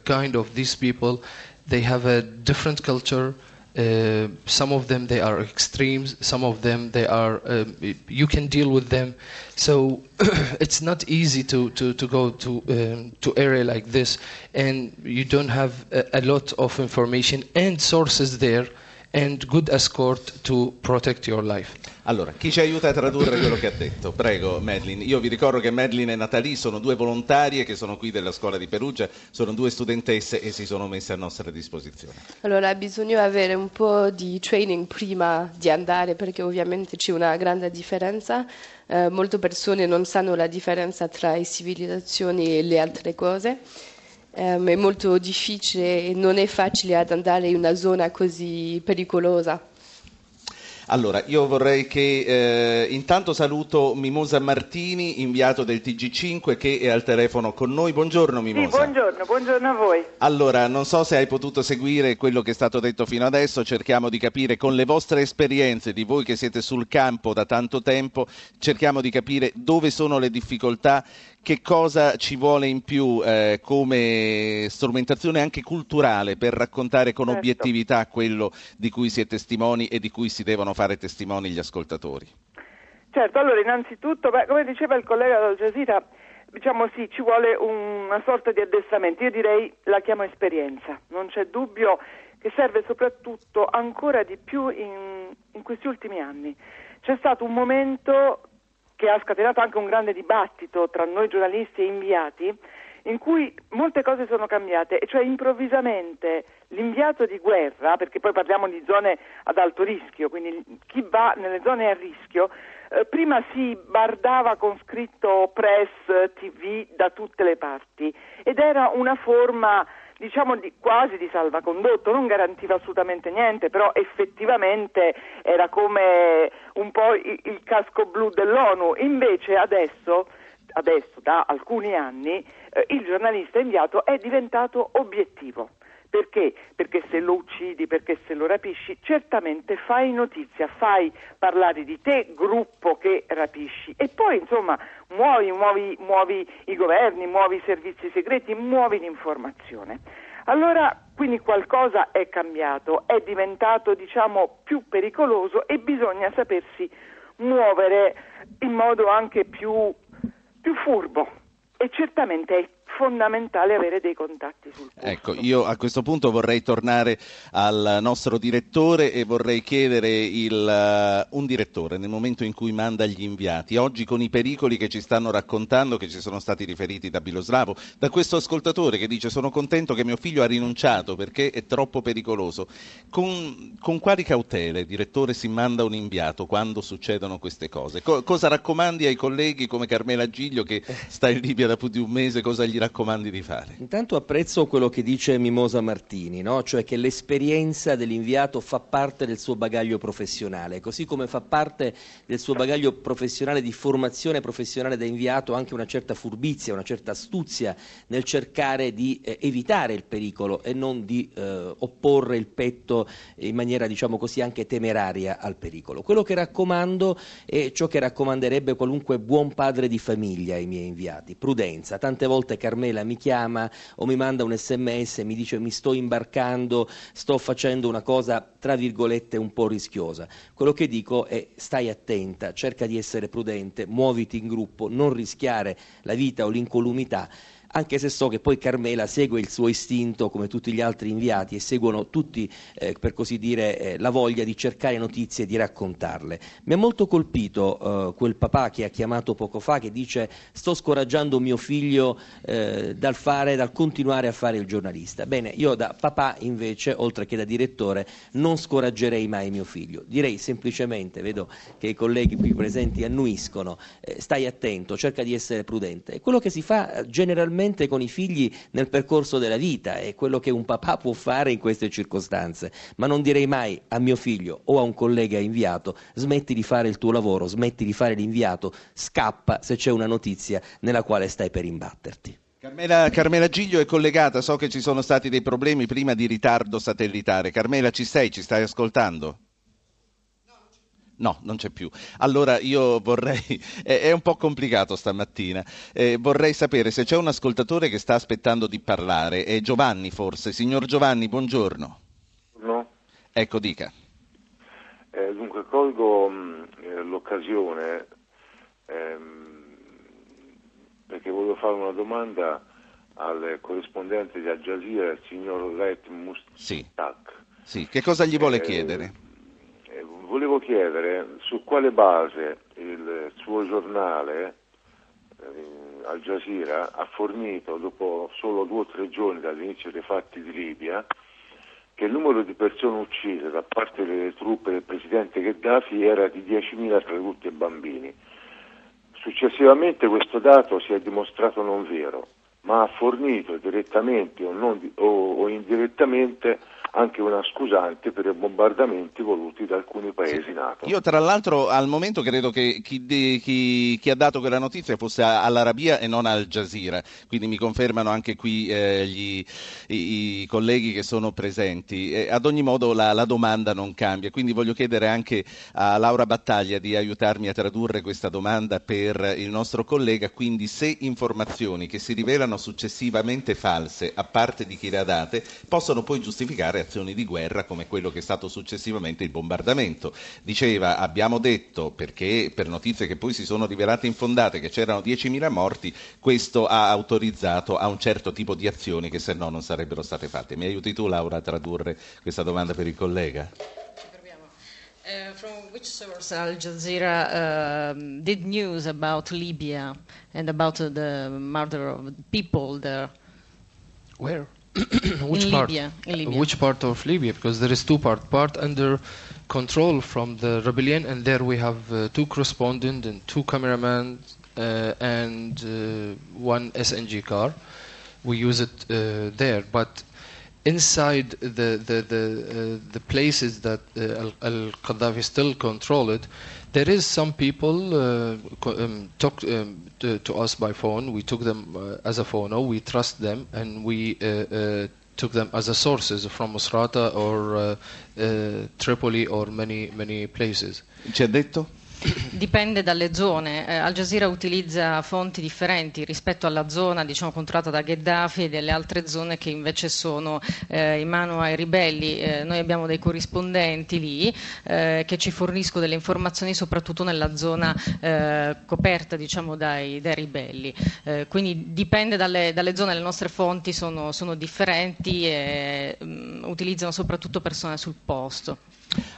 kind of these people, they have a different culture. Uh, some of them they are extremes. Some of them they are um, you can deal with them. So it's not easy to to, to go to um, to area like this, and you don't have a, a lot of information and sources there. And good escort to protect your life. Allora, chi ci aiuta a tradurre quello che ha detto? Prego, Madeline. Io vi ricordo che Madeline e Natalie sono due volontarie che sono qui della scuola di Perugia, sono due studentesse e si sono messe a nostra disposizione. Allora, bisogna avere un po' di training prima di andare perché ovviamente c'è una grande differenza. Eh, molte persone non sanno la differenza tra le civilizzazioni e le altre cose. Um, è molto difficile e non è facile ad andare in una zona così pericolosa. Allora, io vorrei che eh, intanto saluto Mimosa Martini, inviato del TG5 che è al telefono con noi. Buongiorno Mimosa. Sì, buongiorno, buongiorno a voi. Allora, non so se hai potuto seguire quello che è stato detto fino adesso, cerchiamo di capire con le vostre esperienze di voi che siete sul campo da tanto tempo, cerchiamo di capire dove sono le difficoltà che cosa ci vuole in più eh, come strumentazione anche culturale per raccontare con certo. obiettività quello di cui si è testimoni e di cui si devono fare testimoni gli ascoltatori? Certo, allora innanzitutto, beh, come diceva il collega Al Jazeera, diciamo sì, ci vuole una sorta di addestramento, io direi la chiamo esperienza, non c'è dubbio che serve soprattutto ancora di più in, in questi ultimi anni. C'è stato un momento che ha scatenato anche un grande dibattito tra noi giornalisti e inviati, in cui molte cose sono cambiate, e cioè improvvisamente l'inviato di guerra, perché poi parliamo di zone ad alto rischio, quindi chi va nelle zone a rischio, eh, prima si bardava con scritto press, tv da tutte le parti ed era una forma diciamo di, quasi di salvacondotto, non garantiva assolutamente niente, però effettivamente era come un po' il, il casco blu dell'ONU. Invece adesso, adesso da alcuni anni, eh, il giornalista inviato è diventato obiettivo. Perché? Perché se lo uccidi, perché se lo rapisci, certamente fai notizia, fai parlare di te, gruppo che rapisci e poi insomma muovi, muovi, muovi i governi, muovi i servizi segreti, muovi l'informazione. Allora, quindi qualcosa è cambiato, è diventato diciamo più pericoloso e bisogna sapersi muovere in modo anche più, più furbo e certamente è fondamentale avere dei contatti sul posto. Ecco, io a questo punto vorrei tornare al nostro direttore e vorrei chiedere il, uh, un direttore nel momento in cui manda gli inviati, oggi con i pericoli che ci stanno raccontando, che ci sono stati riferiti da Biloslavo, da questo ascoltatore che dice sono contento che mio figlio ha rinunciato perché è troppo pericoloso, con, con quali cautele, direttore, si manda un inviato quando succedono queste cose? Co- cosa raccomandi ai colleghi come Carmela Giglio che sta in Libia da più di un mese, cosa gli raccomandi di fare? Intanto apprezzo quello che dice Mimosa Martini, no? cioè che l'esperienza dell'inviato fa parte del suo bagaglio professionale, così come fa parte del suo bagaglio professionale di formazione professionale da inviato anche una certa furbizia, una certa astuzia nel cercare di eh, evitare il pericolo e non di eh, opporre il petto in maniera diciamo così anche temeraria al pericolo. Quello che raccomando è ciò che raccomanderebbe qualunque buon padre di famiglia ai miei inviati, prudenza. Tante volte Carmela mi chiama o mi manda un sms e mi dice mi sto imbarcando, sto facendo una cosa tra virgolette un po' rischiosa. Quello che dico è stai attenta, cerca di essere prudente, muoviti in gruppo, non rischiare la vita o l'incolumità anche se so che poi Carmela segue il suo istinto come tutti gli altri inviati e seguono tutti, eh, per così dire, eh, la voglia di cercare notizie e di raccontarle. Mi ha molto colpito eh, quel papà che ha chiamato poco fa che dice sto scoraggiando mio figlio eh, dal, fare, dal continuare a fare il giornalista. Bene, io da papà invece, oltre che da direttore, non scoraggerei mai mio figlio. Direi semplicemente, vedo che i colleghi qui presenti annuiscono, eh, stai attento, cerca di essere prudente. Quello che si fa eh, generalmente con i figli nel percorso della vita, è quello che un papà può fare in queste circostanze, ma non direi mai a mio figlio o a un collega inviato smetti di fare il tuo lavoro, smetti di fare l'inviato, scappa se c'è una notizia nella quale stai per imbatterti. Carmela, Carmela, Giglio è collegata, so che ci sono stati dei problemi prima di ritardo satellitare. Carmela ci sei, ci stai ascoltando? No, non c'è più. Allora io vorrei, è, un po' complicato stamattina, eh, vorrei sapere se c'è un ascoltatore che sta aspettando di parlare, è Giovanni forse. Signor Giovanni, buongiorno. No. Ecco, dica. Eh, dunque colgo mh, eh, l'occasione ehm, perché voglio fare una domanda al corrispondente di Al Jazeera, il signor Let Mustak. Sì. Sì, che cosa gli vuole chiedere? Volevo chiedere su quale base il suo giornale eh, Al Jazeera ha fornito dopo solo due o tre giorni dall'inizio dei fatti di Libia che il numero di persone uccise da parte delle truppe del presidente Gheddafi era di 10.000 tra adulti e bambini. Successivamente questo dato si è dimostrato non vero, ma ha fornito direttamente o, non, o, o indirettamente anche una scusante per i bombardamenti voluti da alcuni paesi sì. NATO. Io tra l'altro al momento credo che chi, chi, chi, ha dato quella notizia fosse all'Arabia e non al Jazeera, quindi mi confermano anche qui eh, gli, i, i, colleghi che sono presenti. E ad ogni modo la, la, domanda non cambia, quindi voglio chiedere anche a Laura Battaglia di aiutarmi a tradurre questa domanda per il nostro collega, quindi se informazioni che si rivelano successivamente false a parte di chi le ha date possono poi giustificare azioni di guerra come quello che è stato successivamente il bombardamento. Diceva abbiamo detto, perché per notizie che poi si sono rivelate infondate, che c'erano 10.000 morti, questo ha autorizzato a un certo tipo di azioni che se no non sarebbero state fatte. Mi aiuti tu Laura a tradurre questa domanda per il collega? Uh, from which source Al Jazeera uh, did news about Libya and about uh, the murder of people there? Where? which in part? Libya, in Libya. Which part of Libya? Because there is two part. Part under control from the rebellion, and there we have uh, two correspondents and two cameramen uh, and uh, one SNG car. We use it uh, there, but inside the the the, uh, the places that uh, Al Qaddafi still control it, there is some people uh, um, talk um, to, to, us by phone. We took them uh, as a phono. We trust them, and we uh, uh took them as a sources from Misrata or Tripoli or many many places. Ha detto? Dipende dalle zone. Eh, Al Jazeera utilizza fonti differenti rispetto alla zona diciamo, controllata da Gheddafi e delle altre zone che invece sono eh, in mano ai ribelli. Eh, noi abbiamo dei corrispondenti lì eh, che ci forniscono delle informazioni soprattutto nella zona eh, coperta diciamo, dai, dai, ribelli. Eh, quindi dipende dalle, dalle, zone, le nostre fonti sono, sono differenti e mh, mm, utilizzano soprattutto persone sul posto.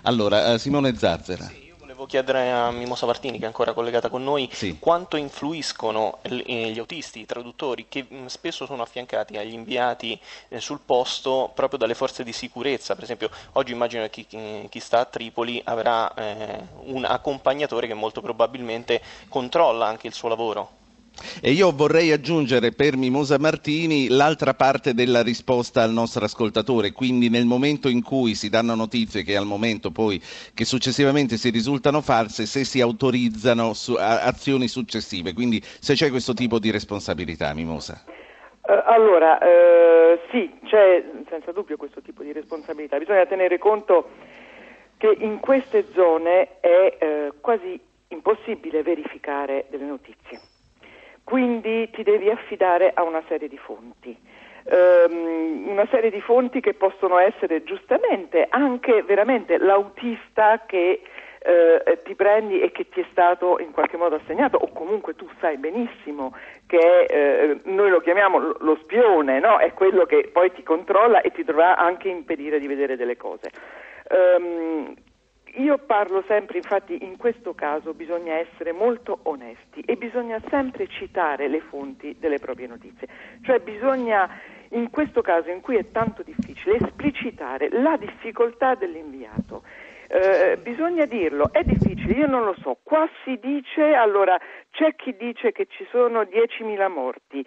Allora, Simone Zazzera. Sì volevo chiedere a Mimosa Martini, che è ancora collegata con noi, sì. quanto influiscono gli autisti, i traduttori, che spesso sono affiancati agli inviati eh, sul posto proprio dalle forze di sicurezza. Per esempio, oggi immagino che chi, chi sta a Tripoli avrà eh, un accompagnatore che molto probabilmente controlla anche il suo lavoro. E io vorrei aggiungere per Mimosa Martini l'altra parte della risposta al nostro ascoltatore, quindi nel momento in cui si danno notizie che al momento poi, che successivamente si risultano false, se si autorizzano su, a, azioni successive, quindi se c'è questo tipo di responsabilità, Mimosa. Uh, allora, uh, sì, c'è senza dubbio questo tipo di responsabilità. Bisogna tenere conto che in queste zone è uh, quasi impossibile verificare delle notizie quindi ti devi affidare a una serie di fonti. Um, una serie di fonti che possono essere giustamente anche veramente l'autista che eh, ti prendi e che ti è stato in qualche modo assegnato o comunque tu sai benissimo che eh, noi lo chiamiamo lo spione, no? è quello che poi ti controlla e ti dovrà anche impedire di vedere delle cose. Um, io parlo sempre, infatti in questo caso bisogna essere molto onesti e bisogna sempre citare le fonti delle proprie notizie, cioè bisogna in questo caso in cui è tanto difficile esplicitare la difficoltà dell'inviato. Eh, bisogna dirlo, è difficile, io non lo so. Qua si dice, allora c'è chi dice che ci sono 10.000 morti,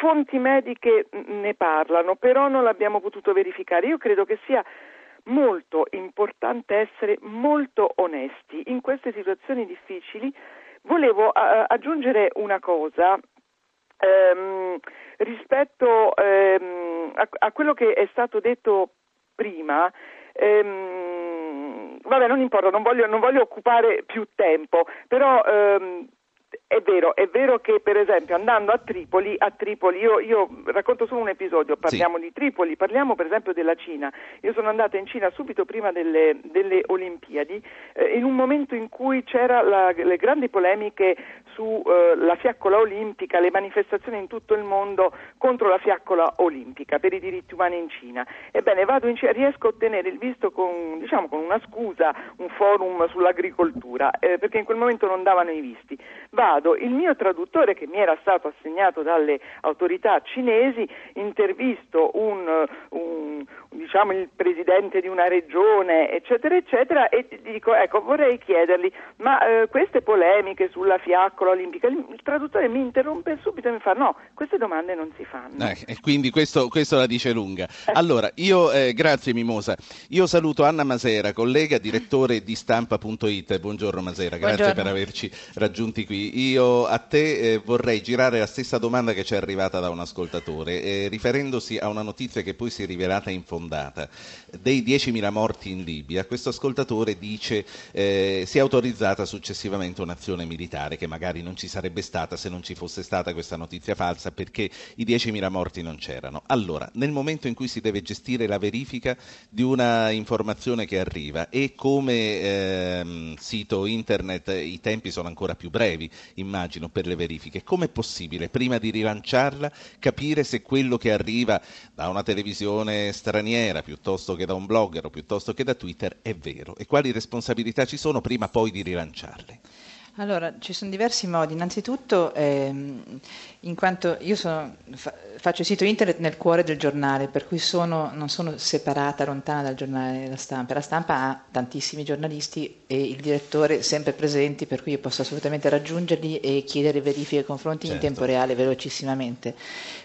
fonti mediche ne parlano, però non l'abbiamo potuto verificare. Io credo che sia molto importante essere molto onesti in queste situazioni difficili. Volevo uh, aggiungere una cosa um, rispetto um, a, a, quello che è stato detto prima. Um, vabbè, non importa, non voglio, non voglio, occupare più tempo, però È vero, è vero che per esempio andando a Tripoli, a Tripoli io, io racconto solo un episodio, parliamo sì. di Tripoli, parliamo per esempio della Cina. Io sono andata in Cina subito prima delle, delle Olimpiadi, eh, in un momento in cui c'erano le grandi polemiche sulla eh, fiaccola olimpica, le manifestazioni in tutto il mondo contro la fiaccola olimpica per i diritti umani in Cina. Ebbene, vado in Cina, riesco a ottenere il visto con, diciamo, con una scusa, un forum sull'agricoltura, eh, perché in quel momento non davano i visti. Vado grado il mio traduttore che mi era stato assegnato dalle autorità cinesi, intervisto un, un, diciamo, il presidente di una regione, eccetera, eccetera, e dico, ecco, vorrei chiedergli, ma eh, queste polemiche sulla fiaccola olimpica, il, traduttore mi interrompe subito e mi fa, no, queste domande non si fanno. Eh, e quindi questo, questo, la dice lunga. Allora, io, eh, grazie Mimosa, io saluto Anna Masera, collega, direttore di stampa.it, buongiorno Masera, grazie buongiorno. per averci raggiunti qui. Io a te eh, vorrei girare la stessa domanda che ci è arrivata da un ascoltatore, eh, riferendosi a una notizia che poi si è rivelata infondata. Dei 10.000 morti in Libia, questo ascoltatore dice eh, si è autorizzata successivamente un'azione militare che magari non ci sarebbe stata se non ci fosse stata questa notizia falsa perché i 10.000 morti non c'erano. Allora, nel momento in cui si deve gestire la verifica di una informazione che arriva e come ehm, sito internet i tempi sono ancora più brevi, immagino, per le verifiche. Com'è possibile, prima di rilanciarla, capire se quello che arriva da una televisione straniera, piuttosto che da un blogger o piuttosto che da Twitter, è vero? E quali responsabilità ci sono prima poi di rilanciarle? Allora, ci sono diversi modi. Innanzitutto, ehm, in quanto io sono, fa, faccio il sito internet nel cuore del giornale, per cui sono, non sono separata, lontana dal giornale della stampa. La stampa ha tantissimi giornalisti e il direttore sempre presenti, per cui io posso assolutamente raggiungerli e chiedere verifiche e confronti certo. in tempo reale, velocissimamente.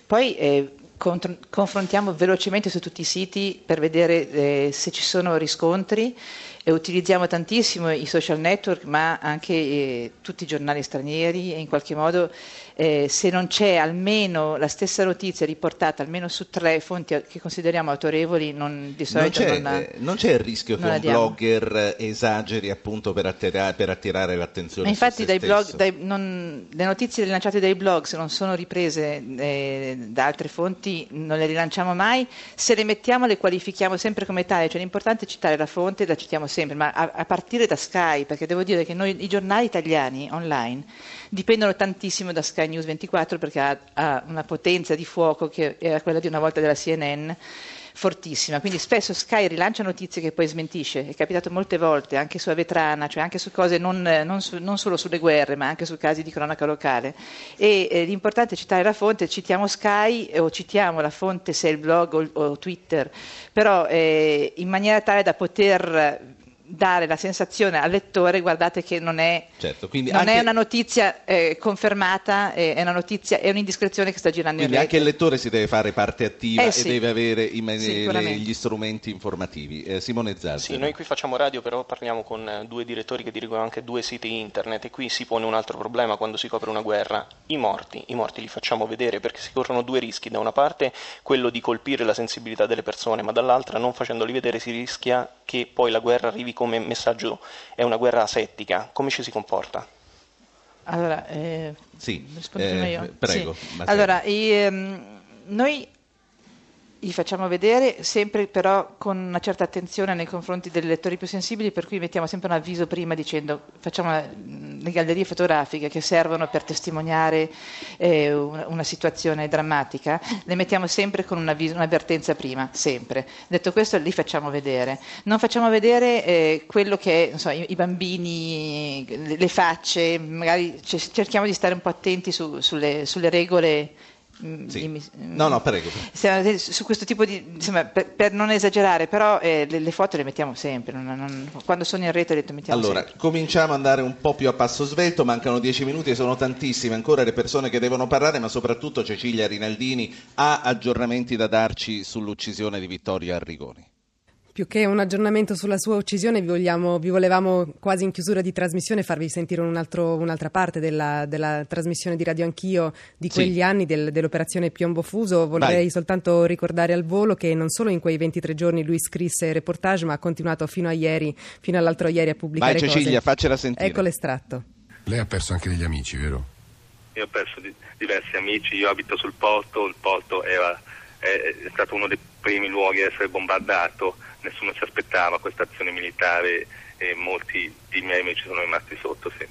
Poi eh, confrontiamo velocemente su tutti i siti per vedere eh, se ci sono riscontri e utilizziamo tantissimo i social network ma anche eh, tutti i giornali stranieri e in qualche modo eh, se non c'è almeno la stessa notizia riportata almeno su tre fonti che consideriamo autorevoli non, di solito non c'è, non, eh, non c'è il rischio che un blogger esageri appunto per attirare, per attirare l'attenzione ma infatti dai blog, dai, non, le notizie rilanciate dai blog se non sono riprese eh, da altre fonti non le rilanciamo mai. Se le mettiamo le qualifichiamo sempre come tali cioè l'importante è citare la fonte la citiamo sempre ma a, a partire da Sky perché devo dire che noi i giornali italiani online dipendono tantissimo da Sky News 24 perché ha, ha una potenza di fuoco che era quella di una volta della CNN fortissima, quindi spesso Sky rilancia notizie che poi smentisce, è capitato molte volte anche su Avetrana, cioè anche su cose non, non, su, non solo sulle guerre, ma anche su casi di cronaca locale. E eh, l'importante è citare la fonte, citiamo Sky o citiamo la fonte se è il blog o, o Twitter, però eh, in maniera tale da poter dare la sensazione al lettore guardate che non è, certo, non anche... è una notizia eh, confermata, è, una notizia, è un'indiscrezione che sta girando quindi in rete. anche il lettore si deve fare parte attiva eh, e sì. deve avere i, le, gli strumenti informativi. Eh, Simone Zazzi. Sì, noi qui facciamo radio, però parliamo con eh, due direttori che dirigono anche due siti internet e qui si pone un altro problema quando si copre una guerra. I morti, i morti li facciamo vedere perché si corrono due rischi. Da una parte quello di colpire la sensibilità delle persone, ma dall'altra non facendoli vedere si rischia che poi la guerra arrivi come messaggio è una guerra asettica, come ci si comporta? Allora, eh, sì, eh, io. Prego. Sì. Allora, i, ehm, noi li facciamo vedere sempre però con una certa attenzione nei confronti dei lettori più sensibili, per cui mettiamo sempre un avviso prima dicendo facciamo le gallerie fotografiche che servono per testimoniare eh, una, una, situazione drammatica, le mettiamo sempre con un avviso, un'avvertenza prima, sempre. Detto questo li facciamo vedere. Non facciamo vedere eh, quello che è, so, i, i, bambini, le, le, facce, magari cerchiamo di stare un po' attenti su, sulle, sulle regole Mm, sì. Mi, no, no, prego. Su questo tipo di, insomma, per, per non esagerare, però eh, le, le, foto le mettiamo sempre. Non, non, quando sono in rete le mettiamo allora, sempre. Allora, cominciamo ad andare un po' più a passo svelto. Mancano dieci minuti e sono tantissime ancora le persone che devono parlare, ma soprattutto Cecilia Rinaldini ha aggiornamenti da darci sull'uccisione di Vittorio Arrigoni. Più che un aggiornamento sulla sua uccisione, vi, vogliamo, vi volevamo quasi in chiusura di trasmissione farvi sentire un altro, un'altra parte della, della, trasmissione di Radio Anch'io di quegli sì. anni del, dell'operazione Piombo Fuso. Vorrei Vai. soltanto ricordare al volo che non solo in quei 23 giorni lui scrisse reportage, ma ha continuato fino a ieri, fino all'altro ieri a pubblicare Vai Cecilia, cose. faccela sentire. Ecco l'estratto. Lei ha perso anche degli amici, vero? io ho perso di, diversi amici, io abito sul porto, il porto era, è, è, stato uno dei primi luoghi a essere bombardato, nessuno si aspettava questa azione militare e molti di miei amici sono rimasti sotto. Sì.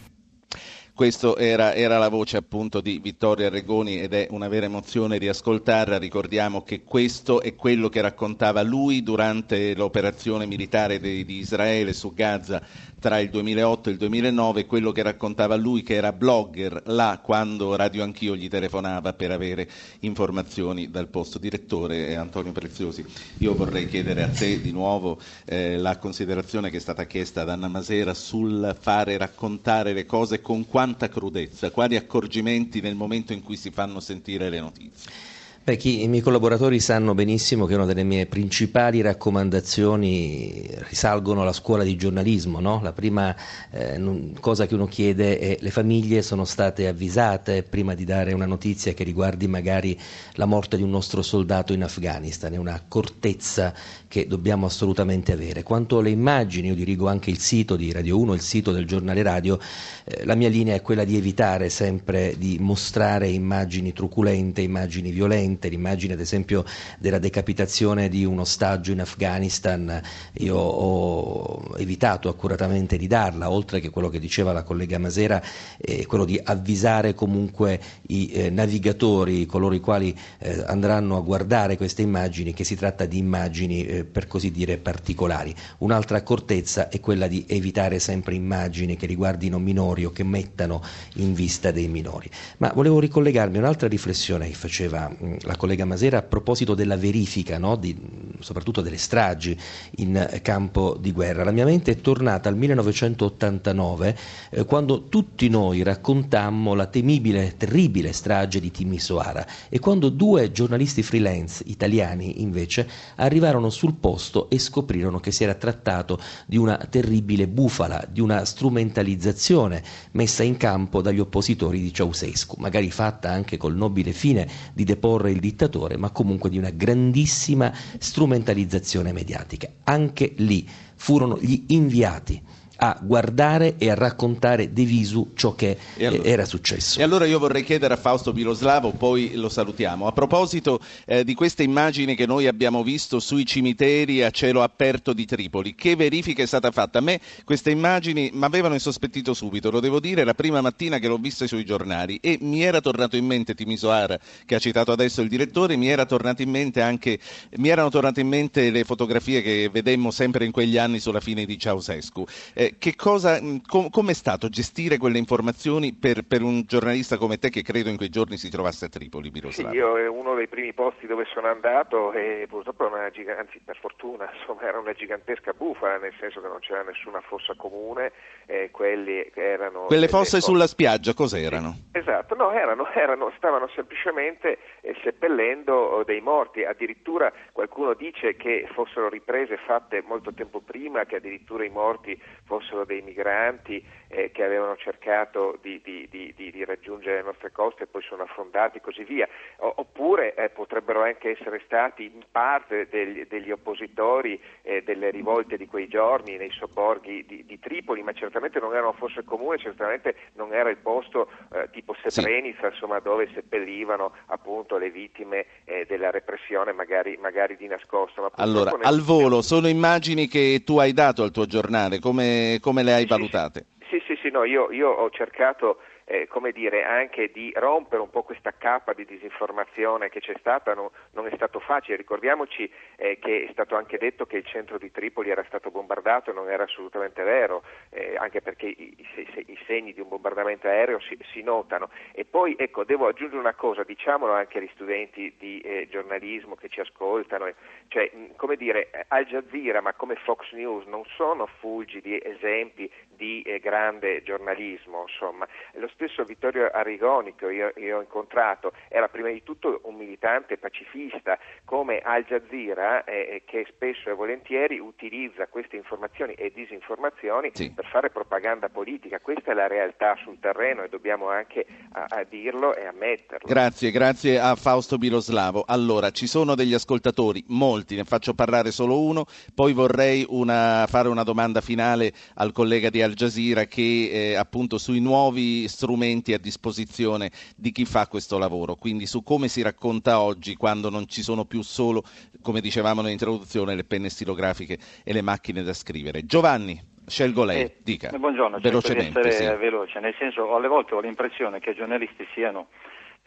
Questa era, era, la voce appunto di Vittorio Arregoni ed è una vera emozione riascoltarla. Ricordiamo che questo è quello che raccontava lui durante l'operazione militare di, di Israele su Gaza tra il 2008 e il 2009, quello che raccontava lui che era blogger là quando Radio Anch'io gli telefonava per avere informazioni dal posto. Direttore Antonio Preziosi, io vorrei chiedere a te di nuovo eh, la considerazione che è stata chiesta da Anna Masera sul fare raccontare le cose con quanta crudezza, quali accorgimenti nel momento in cui si fanno sentire le notizie. Beh, chi, I miei collaboratori sanno benissimo che una delle mie principali raccomandazioni risalgono alla scuola di giornalismo. No? La prima eh, non, cosa che uno chiede è le famiglie sono state avvisate prima di dare una notizia che riguardi magari la morte di un nostro soldato in Afghanistan. È un'accortezza che dobbiamo assolutamente avere. Quanto alle immagini, io dirigo anche il sito di Radio 1, il sito del giornale radio, eh, la mia linea è quella di evitare sempre di mostrare immagini truculente, immagini violente presente l'immagine ad esempio della decapitazione di un ostaggio in Afghanistan, io ho evitato accuratamente di darla, oltre che quello che diceva la collega Masera, eh, quello di avvisare comunque i eh, navigatori, coloro i quali eh, andranno a guardare queste immagini, che si tratta di immagini eh, per così dire particolari. Un'altra accortezza è quella di evitare sempre immagini che riguardino minori o che mettano in vista dei minori. Ma volevo ricollegarmi a un'altra riflessione che faceva la collega Masera a proposito della verifica, no? di, soprattutto delle stragi in campo di guerra. La mia mente è tornata al 1989 eh, quando tutti noi raccontammo la temibile, terribile strage di Timisoara e quando due giornalisti freelance italiani invece arrivarono sul posto e scoprirono che si era trattato di una terribile bufala, di una strumentalizzazione messa in campo dagli oppositori di Ceausescu, magari fatta anche col nobile fine di deporre il dittatore, ma comunque di una grandissima strumentalizzazione mediatica. Anche lì furono gli inviati a guardare e a raccontare de visu ciò che allora, era successo. E allora io vorrei chiedere a Fausto Biloslavo, poi lo salutiamo, a proposito eh, di queste immagini che noi abbiamo visto sui cimiteri a cielo aperto di Tripoli, che verifica è stata fatta? A me queste immagini mi avevano insospettito subito, lo devo dire, la prima mattina che l'ho vista sui giornali e mi era tornato in mente Timisoara, che ha citato adesso il direttore, mi, era tornato in mente anche, mi erano tornate in mente le fotografie che vedemmo sempre in quegli anni sulla fine di Ceausescu. Eh, eh, che cosa, mm, com, com'è stato gestire quelle informazioni per, per, un giornalista come te che credo in quei giorni si trovasse a Tripoli, Miroslav? Sì, io è uno dei primi posti dove sono andato e purtroppo una giga- anzi per fortuna insomma, era una gigantesca bufala, nel senso che non c'era nessuna fossa comune, eh, quelli erano... Quelle fosse sulla spiaggia cos'erano? Sì, esatto, no, erano, erano, stavano semplicemente eh, seppellendo oh, dei morti, addirittura qualcuno dice che fossero riprese fatte molto tempo prima, che addirittura i morti fossero dei migranti eh, che avevano cercato di, di, di, di, raggiungere le nostre coste e poi sono affondati e così via, o, oppure eh, potrebbero anche essere stati in parte degli, degli oppositori eh, delle rivolte di quei giorni nei sobborghi di, Tripoli, ma certamente non erano fosse comune, certamente non era il posto eh, tipo Srebrenica, sì. insomma, dove seppellivano appunto le vittime eh, della repressione magari, magari di nascosto. allora, al volo, sono immagini che tu hai dato al tuo giornale, come come, le hai valutate? Sì, sì, sì, no, io, io ho cercato eh, come dire, anche di rompere un po' questa cappa di disinformazione che c'è stata, no, non è stato facile. Ricordiamoci eh, che è stato anche detto che il centro di Tripoli era stato bombardato non era assolutamente vero, eh, anche perché i, i, i, segni di un bombardamento aereo si, si, notano. E poi, ecco, devo aggiungere una cosa, diciamolo anche agli studenti di eh, giornalismo che ci ascoltano, cioè, come dire, Al Jazeera, ma come Fox News, non sono fulgidi esempi di eh, grande giornalismo, insomma. Lo stesso Vittorio Arrigoni che io, io, ho incontrato era prima di tutto un militante pacifista come Al Jazeera eh, che spesso e volentieri utilizza queste informazioni e disinformazioni sì. per fare propaganda politica. Questa è la realtà sul terreno e dobbiamo anche a, a dirlo e ammetterlo. Grazie, grazie a Fausto Biloslavo. Allora, ci sono degli ascoltatori, molti, ne faccio parlare solo uno, poi vorrei una, fare una domanda finale al collega di Al Jazeera che eh, appunto sui nuovi strumenti a disposizione di chi fa questo lavoro, quindi su come si racconta oggi quando non ci sono più solo, come dicevamo nell'introduzione, le penne stilografiche e le macchine da scrivere. Giovanni, scelgo lei, eh, dica. Buongiorno, velocemente. Per essere sì. veloce, nel senso alle volte ho l'impressione che i giornalisti siano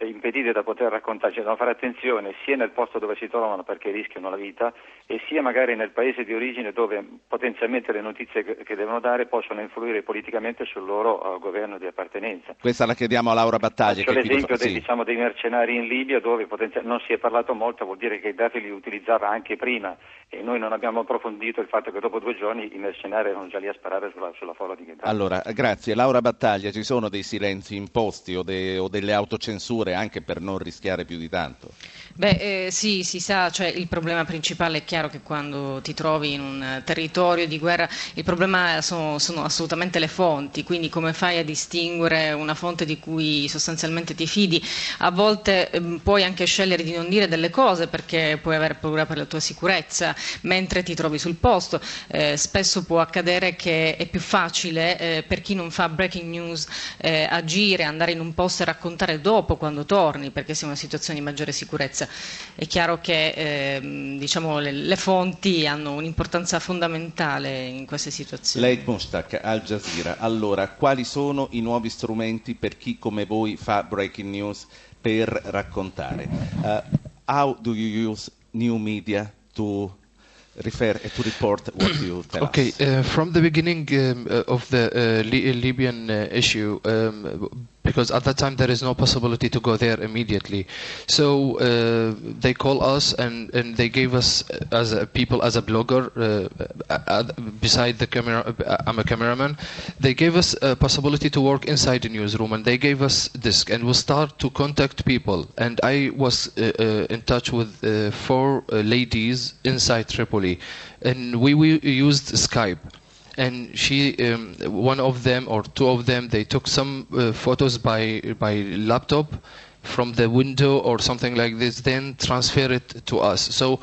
impedite da poter raccontare, cioè devono fare attenzione sia nel posto dove si trovano perché rischiano la vita e sia magari nel paese di origine dove potenzialmente le notizie che devono dare possono influire politicamente sul loro uh, governo di appartenenza. Questa la chiediamo a Laura Battaglia. C'è l'esempio dei, sì. diciamo, dei, mercenari in Libia dove potenzialmente non si è parlato molto, vuol dire che i dati li utilizzava anche prima e noi non abbiamo approfondito il fatto che dopo due giorni i mercenari erano già lì a sparare sulla, sulla folla di Gheddafi. Allora, grazie. Laura Battaglia, ci sono dei silenzi imposti o, de, o delle autocensure anche per non rischiare più di tanto? Beh, eh, sì, si sa, cioè, il problema principale è chiaro che quando ti trovi in un territorio di guerra, il problema sono, sono assolutamente le fonti, quindi come fai a distinguere una fonte di cui sostanzialmente ti fidi? A volte eh, puoi anche scegliere di non dire delle cose perché puoi avere paura per la tua sicurezza mentre ti trovi sul posto. Eh, spesso può accadere che è più facile eh, per chi non fa breaking news eh, agire, andare in un posto e raccontare dopo quando torni perché sei in una situazione di maggiore sicurezza. È chiaro che eh, diciamo, le, le, fonti hanno un'importanza fondamentale in queste situazioni. Lei Mustak, Al Jazeera, allora quali sono i nuovi strumenti per chi come voi fa breaking news per raccontare? Uh, how do you use new media to refer to report what you tell okay, us? uh, from the beginning um, uh, of the uh, Li Libyan uh, issue, um, because at that time there is no possibility to go there immediately, so uh, they call us and, and they gave us uh, as a people as a blogger uh, uh, beside the camera. Uh, I'm a cameraman. They gave us a possibility to work inside the newsroom, and they gave us this, and we start to contact people. And I was in touch with four ladies inside Tripoli and we, we used Skype. And she, um, one of them or two of them, they took some uh, photos by by laptop from the window or something like this, then transfer it to us. So,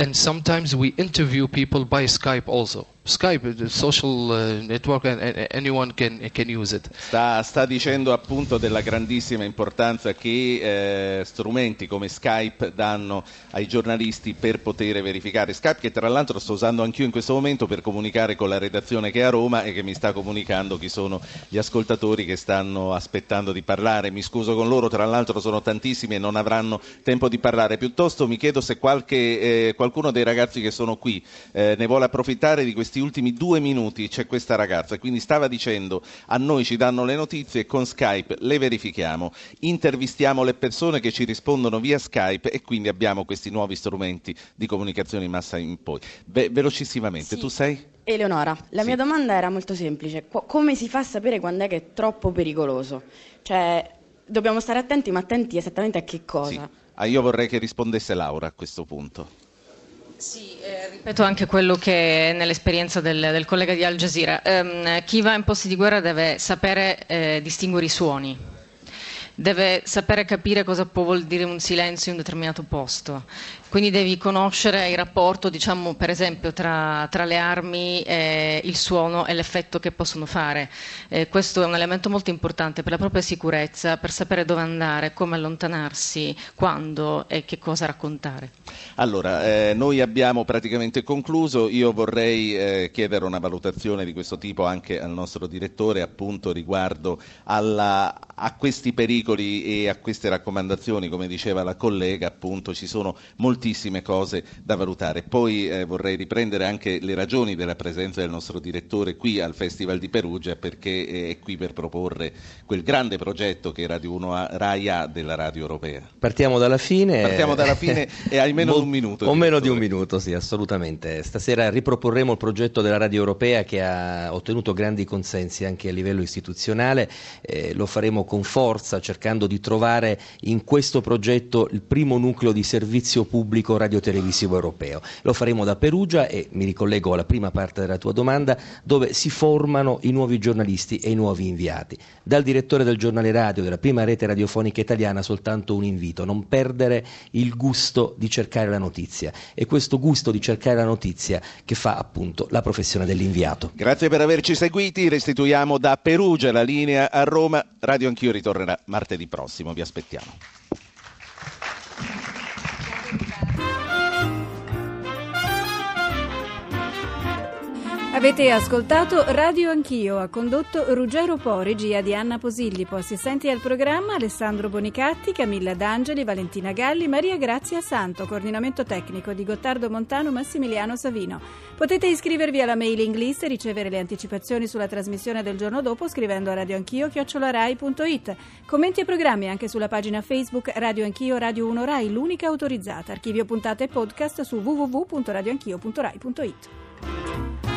and sometimes we interview people by Skype also. Skype, social uh, network, anyone can, can use it. Sta, sta, dicendo appunto della grandissima importanza che eh, strumenti come Skype danno ai giornalisti per poter verificare. Skype che tra l'altro sto usando anch'io in questo momento per comunicare con la redazione che è a Roma e che mi sta comunicando chi sono gli ascoltatori che stanno aspettando di parlare. Mi scuso con loro, tra l'altro sono tantissimi e non avranno tempo di parlare. Piuttosto mi chiedo se qualche, eh, qualcuno dei ragazzi che sono qui eh, ne vuole approfittare di questi ultimi due minuti c'è questa ragazza, quindi stava dicendo a noi ci danno le notizie con Skype le verifichiamo, intervistiamo le persone che ci rispondono via Skype e quindi abbiamo questi nuovi strumenti di comunicazione in massa in poi. Ve- velocissimamente, sì. tu sei? Eleonora, la Sì. mia domanda era molto semplice. Qu- come si fa a sapere quando è che è troppo pericoloso? Cioè, dobbiamo stare attenti, ma attenti esattamente a che cosa? Ah, io vorrei che rispondesse Laura a questo punto. Sì, eh, ripeto anche quello che è nell'esperienza del, del collega di Al Jazeera. Ehm, chi va in posti di guerra deve sapere eh, distinguere i suoni, deve sapere capire cosa può vuol dire un silenzio in un determinato posto. Quindi devi conoscere il rapporto, diciamo, per esempio, tra, tra le armi, eh, il suono e l'effetto che possono fare. Eh, questo è un elemento molto importante per la propria sicurezza, per sapere dove andare, come allontanarsi, quando e che cosa raccontare. Allora, eh, noi abbiamo praticamente concluso, io vorrei eh, chiedere una valutazione di questo tipo anche al nostro direttore appunto riguardo alla, a questi pericoli e a queste raccomandazioni, come diceva la collega, appunto ci sono moltissime cose da valutare. Poi eh, vorrei riprendere anche le ragioni della presenza del nostro direttore qui al Festival di Perugia perché è qui per proporre quel grande progetto che Radio 1 A, Rai A della radio europea. Partiamo dalla fine. Partiamo dalla fine e hai meno di un minuto. O meno di un minuto, sì, assolutamente. Stasera riproporremo il progetto della Radio Europea che ha ottenuto grandi consensi anche a livello istituzionale. Eh, lo faremo con forza, cercando di trovare in questo progetto il primo nucleo di servizio pubblico radiotelevisivo europeo. Lo faremo da Perugia e mi ricollego alla prima parte della tua domanda, dove si formano i nuovi giornalisti e i nuovi inviati. Dal direttore del giornale radio della prima rete radiofonica italiana soltanto un invito, non perdere il gusto di cercare la notizia. È questo gusto di cercare la notizia che fa appunto la professione dell'inviato. Grazie per averci seguiti, restituiamo da Perugia la linea a Roma. Radio Anch'io ritornerà martedì prossimo, vi aspettiamo. Avete ascoltato Radio Anch'io, ha condotto Ruggero Po, regia di Anna Posillipo, assistenti al programma Alessandro Bonicatti, Camilla D'Angeli, Valentina Galli, Maria Grazia Santo, coordinamento tecnico di Gottardo Montano, Massimiliano Savino. Potete iscrivervi alla mailing list e ricevere le anticipazioni sulla trasmissione del giorno dopo scrivendo a radioanchio.it. Commenti e programmi anche sulla pagina Facebook Radio Anch'io Radio 1 Rai, l'unica autorizzata. Archivio puntate e podcast su www.radioanchio.rai.it.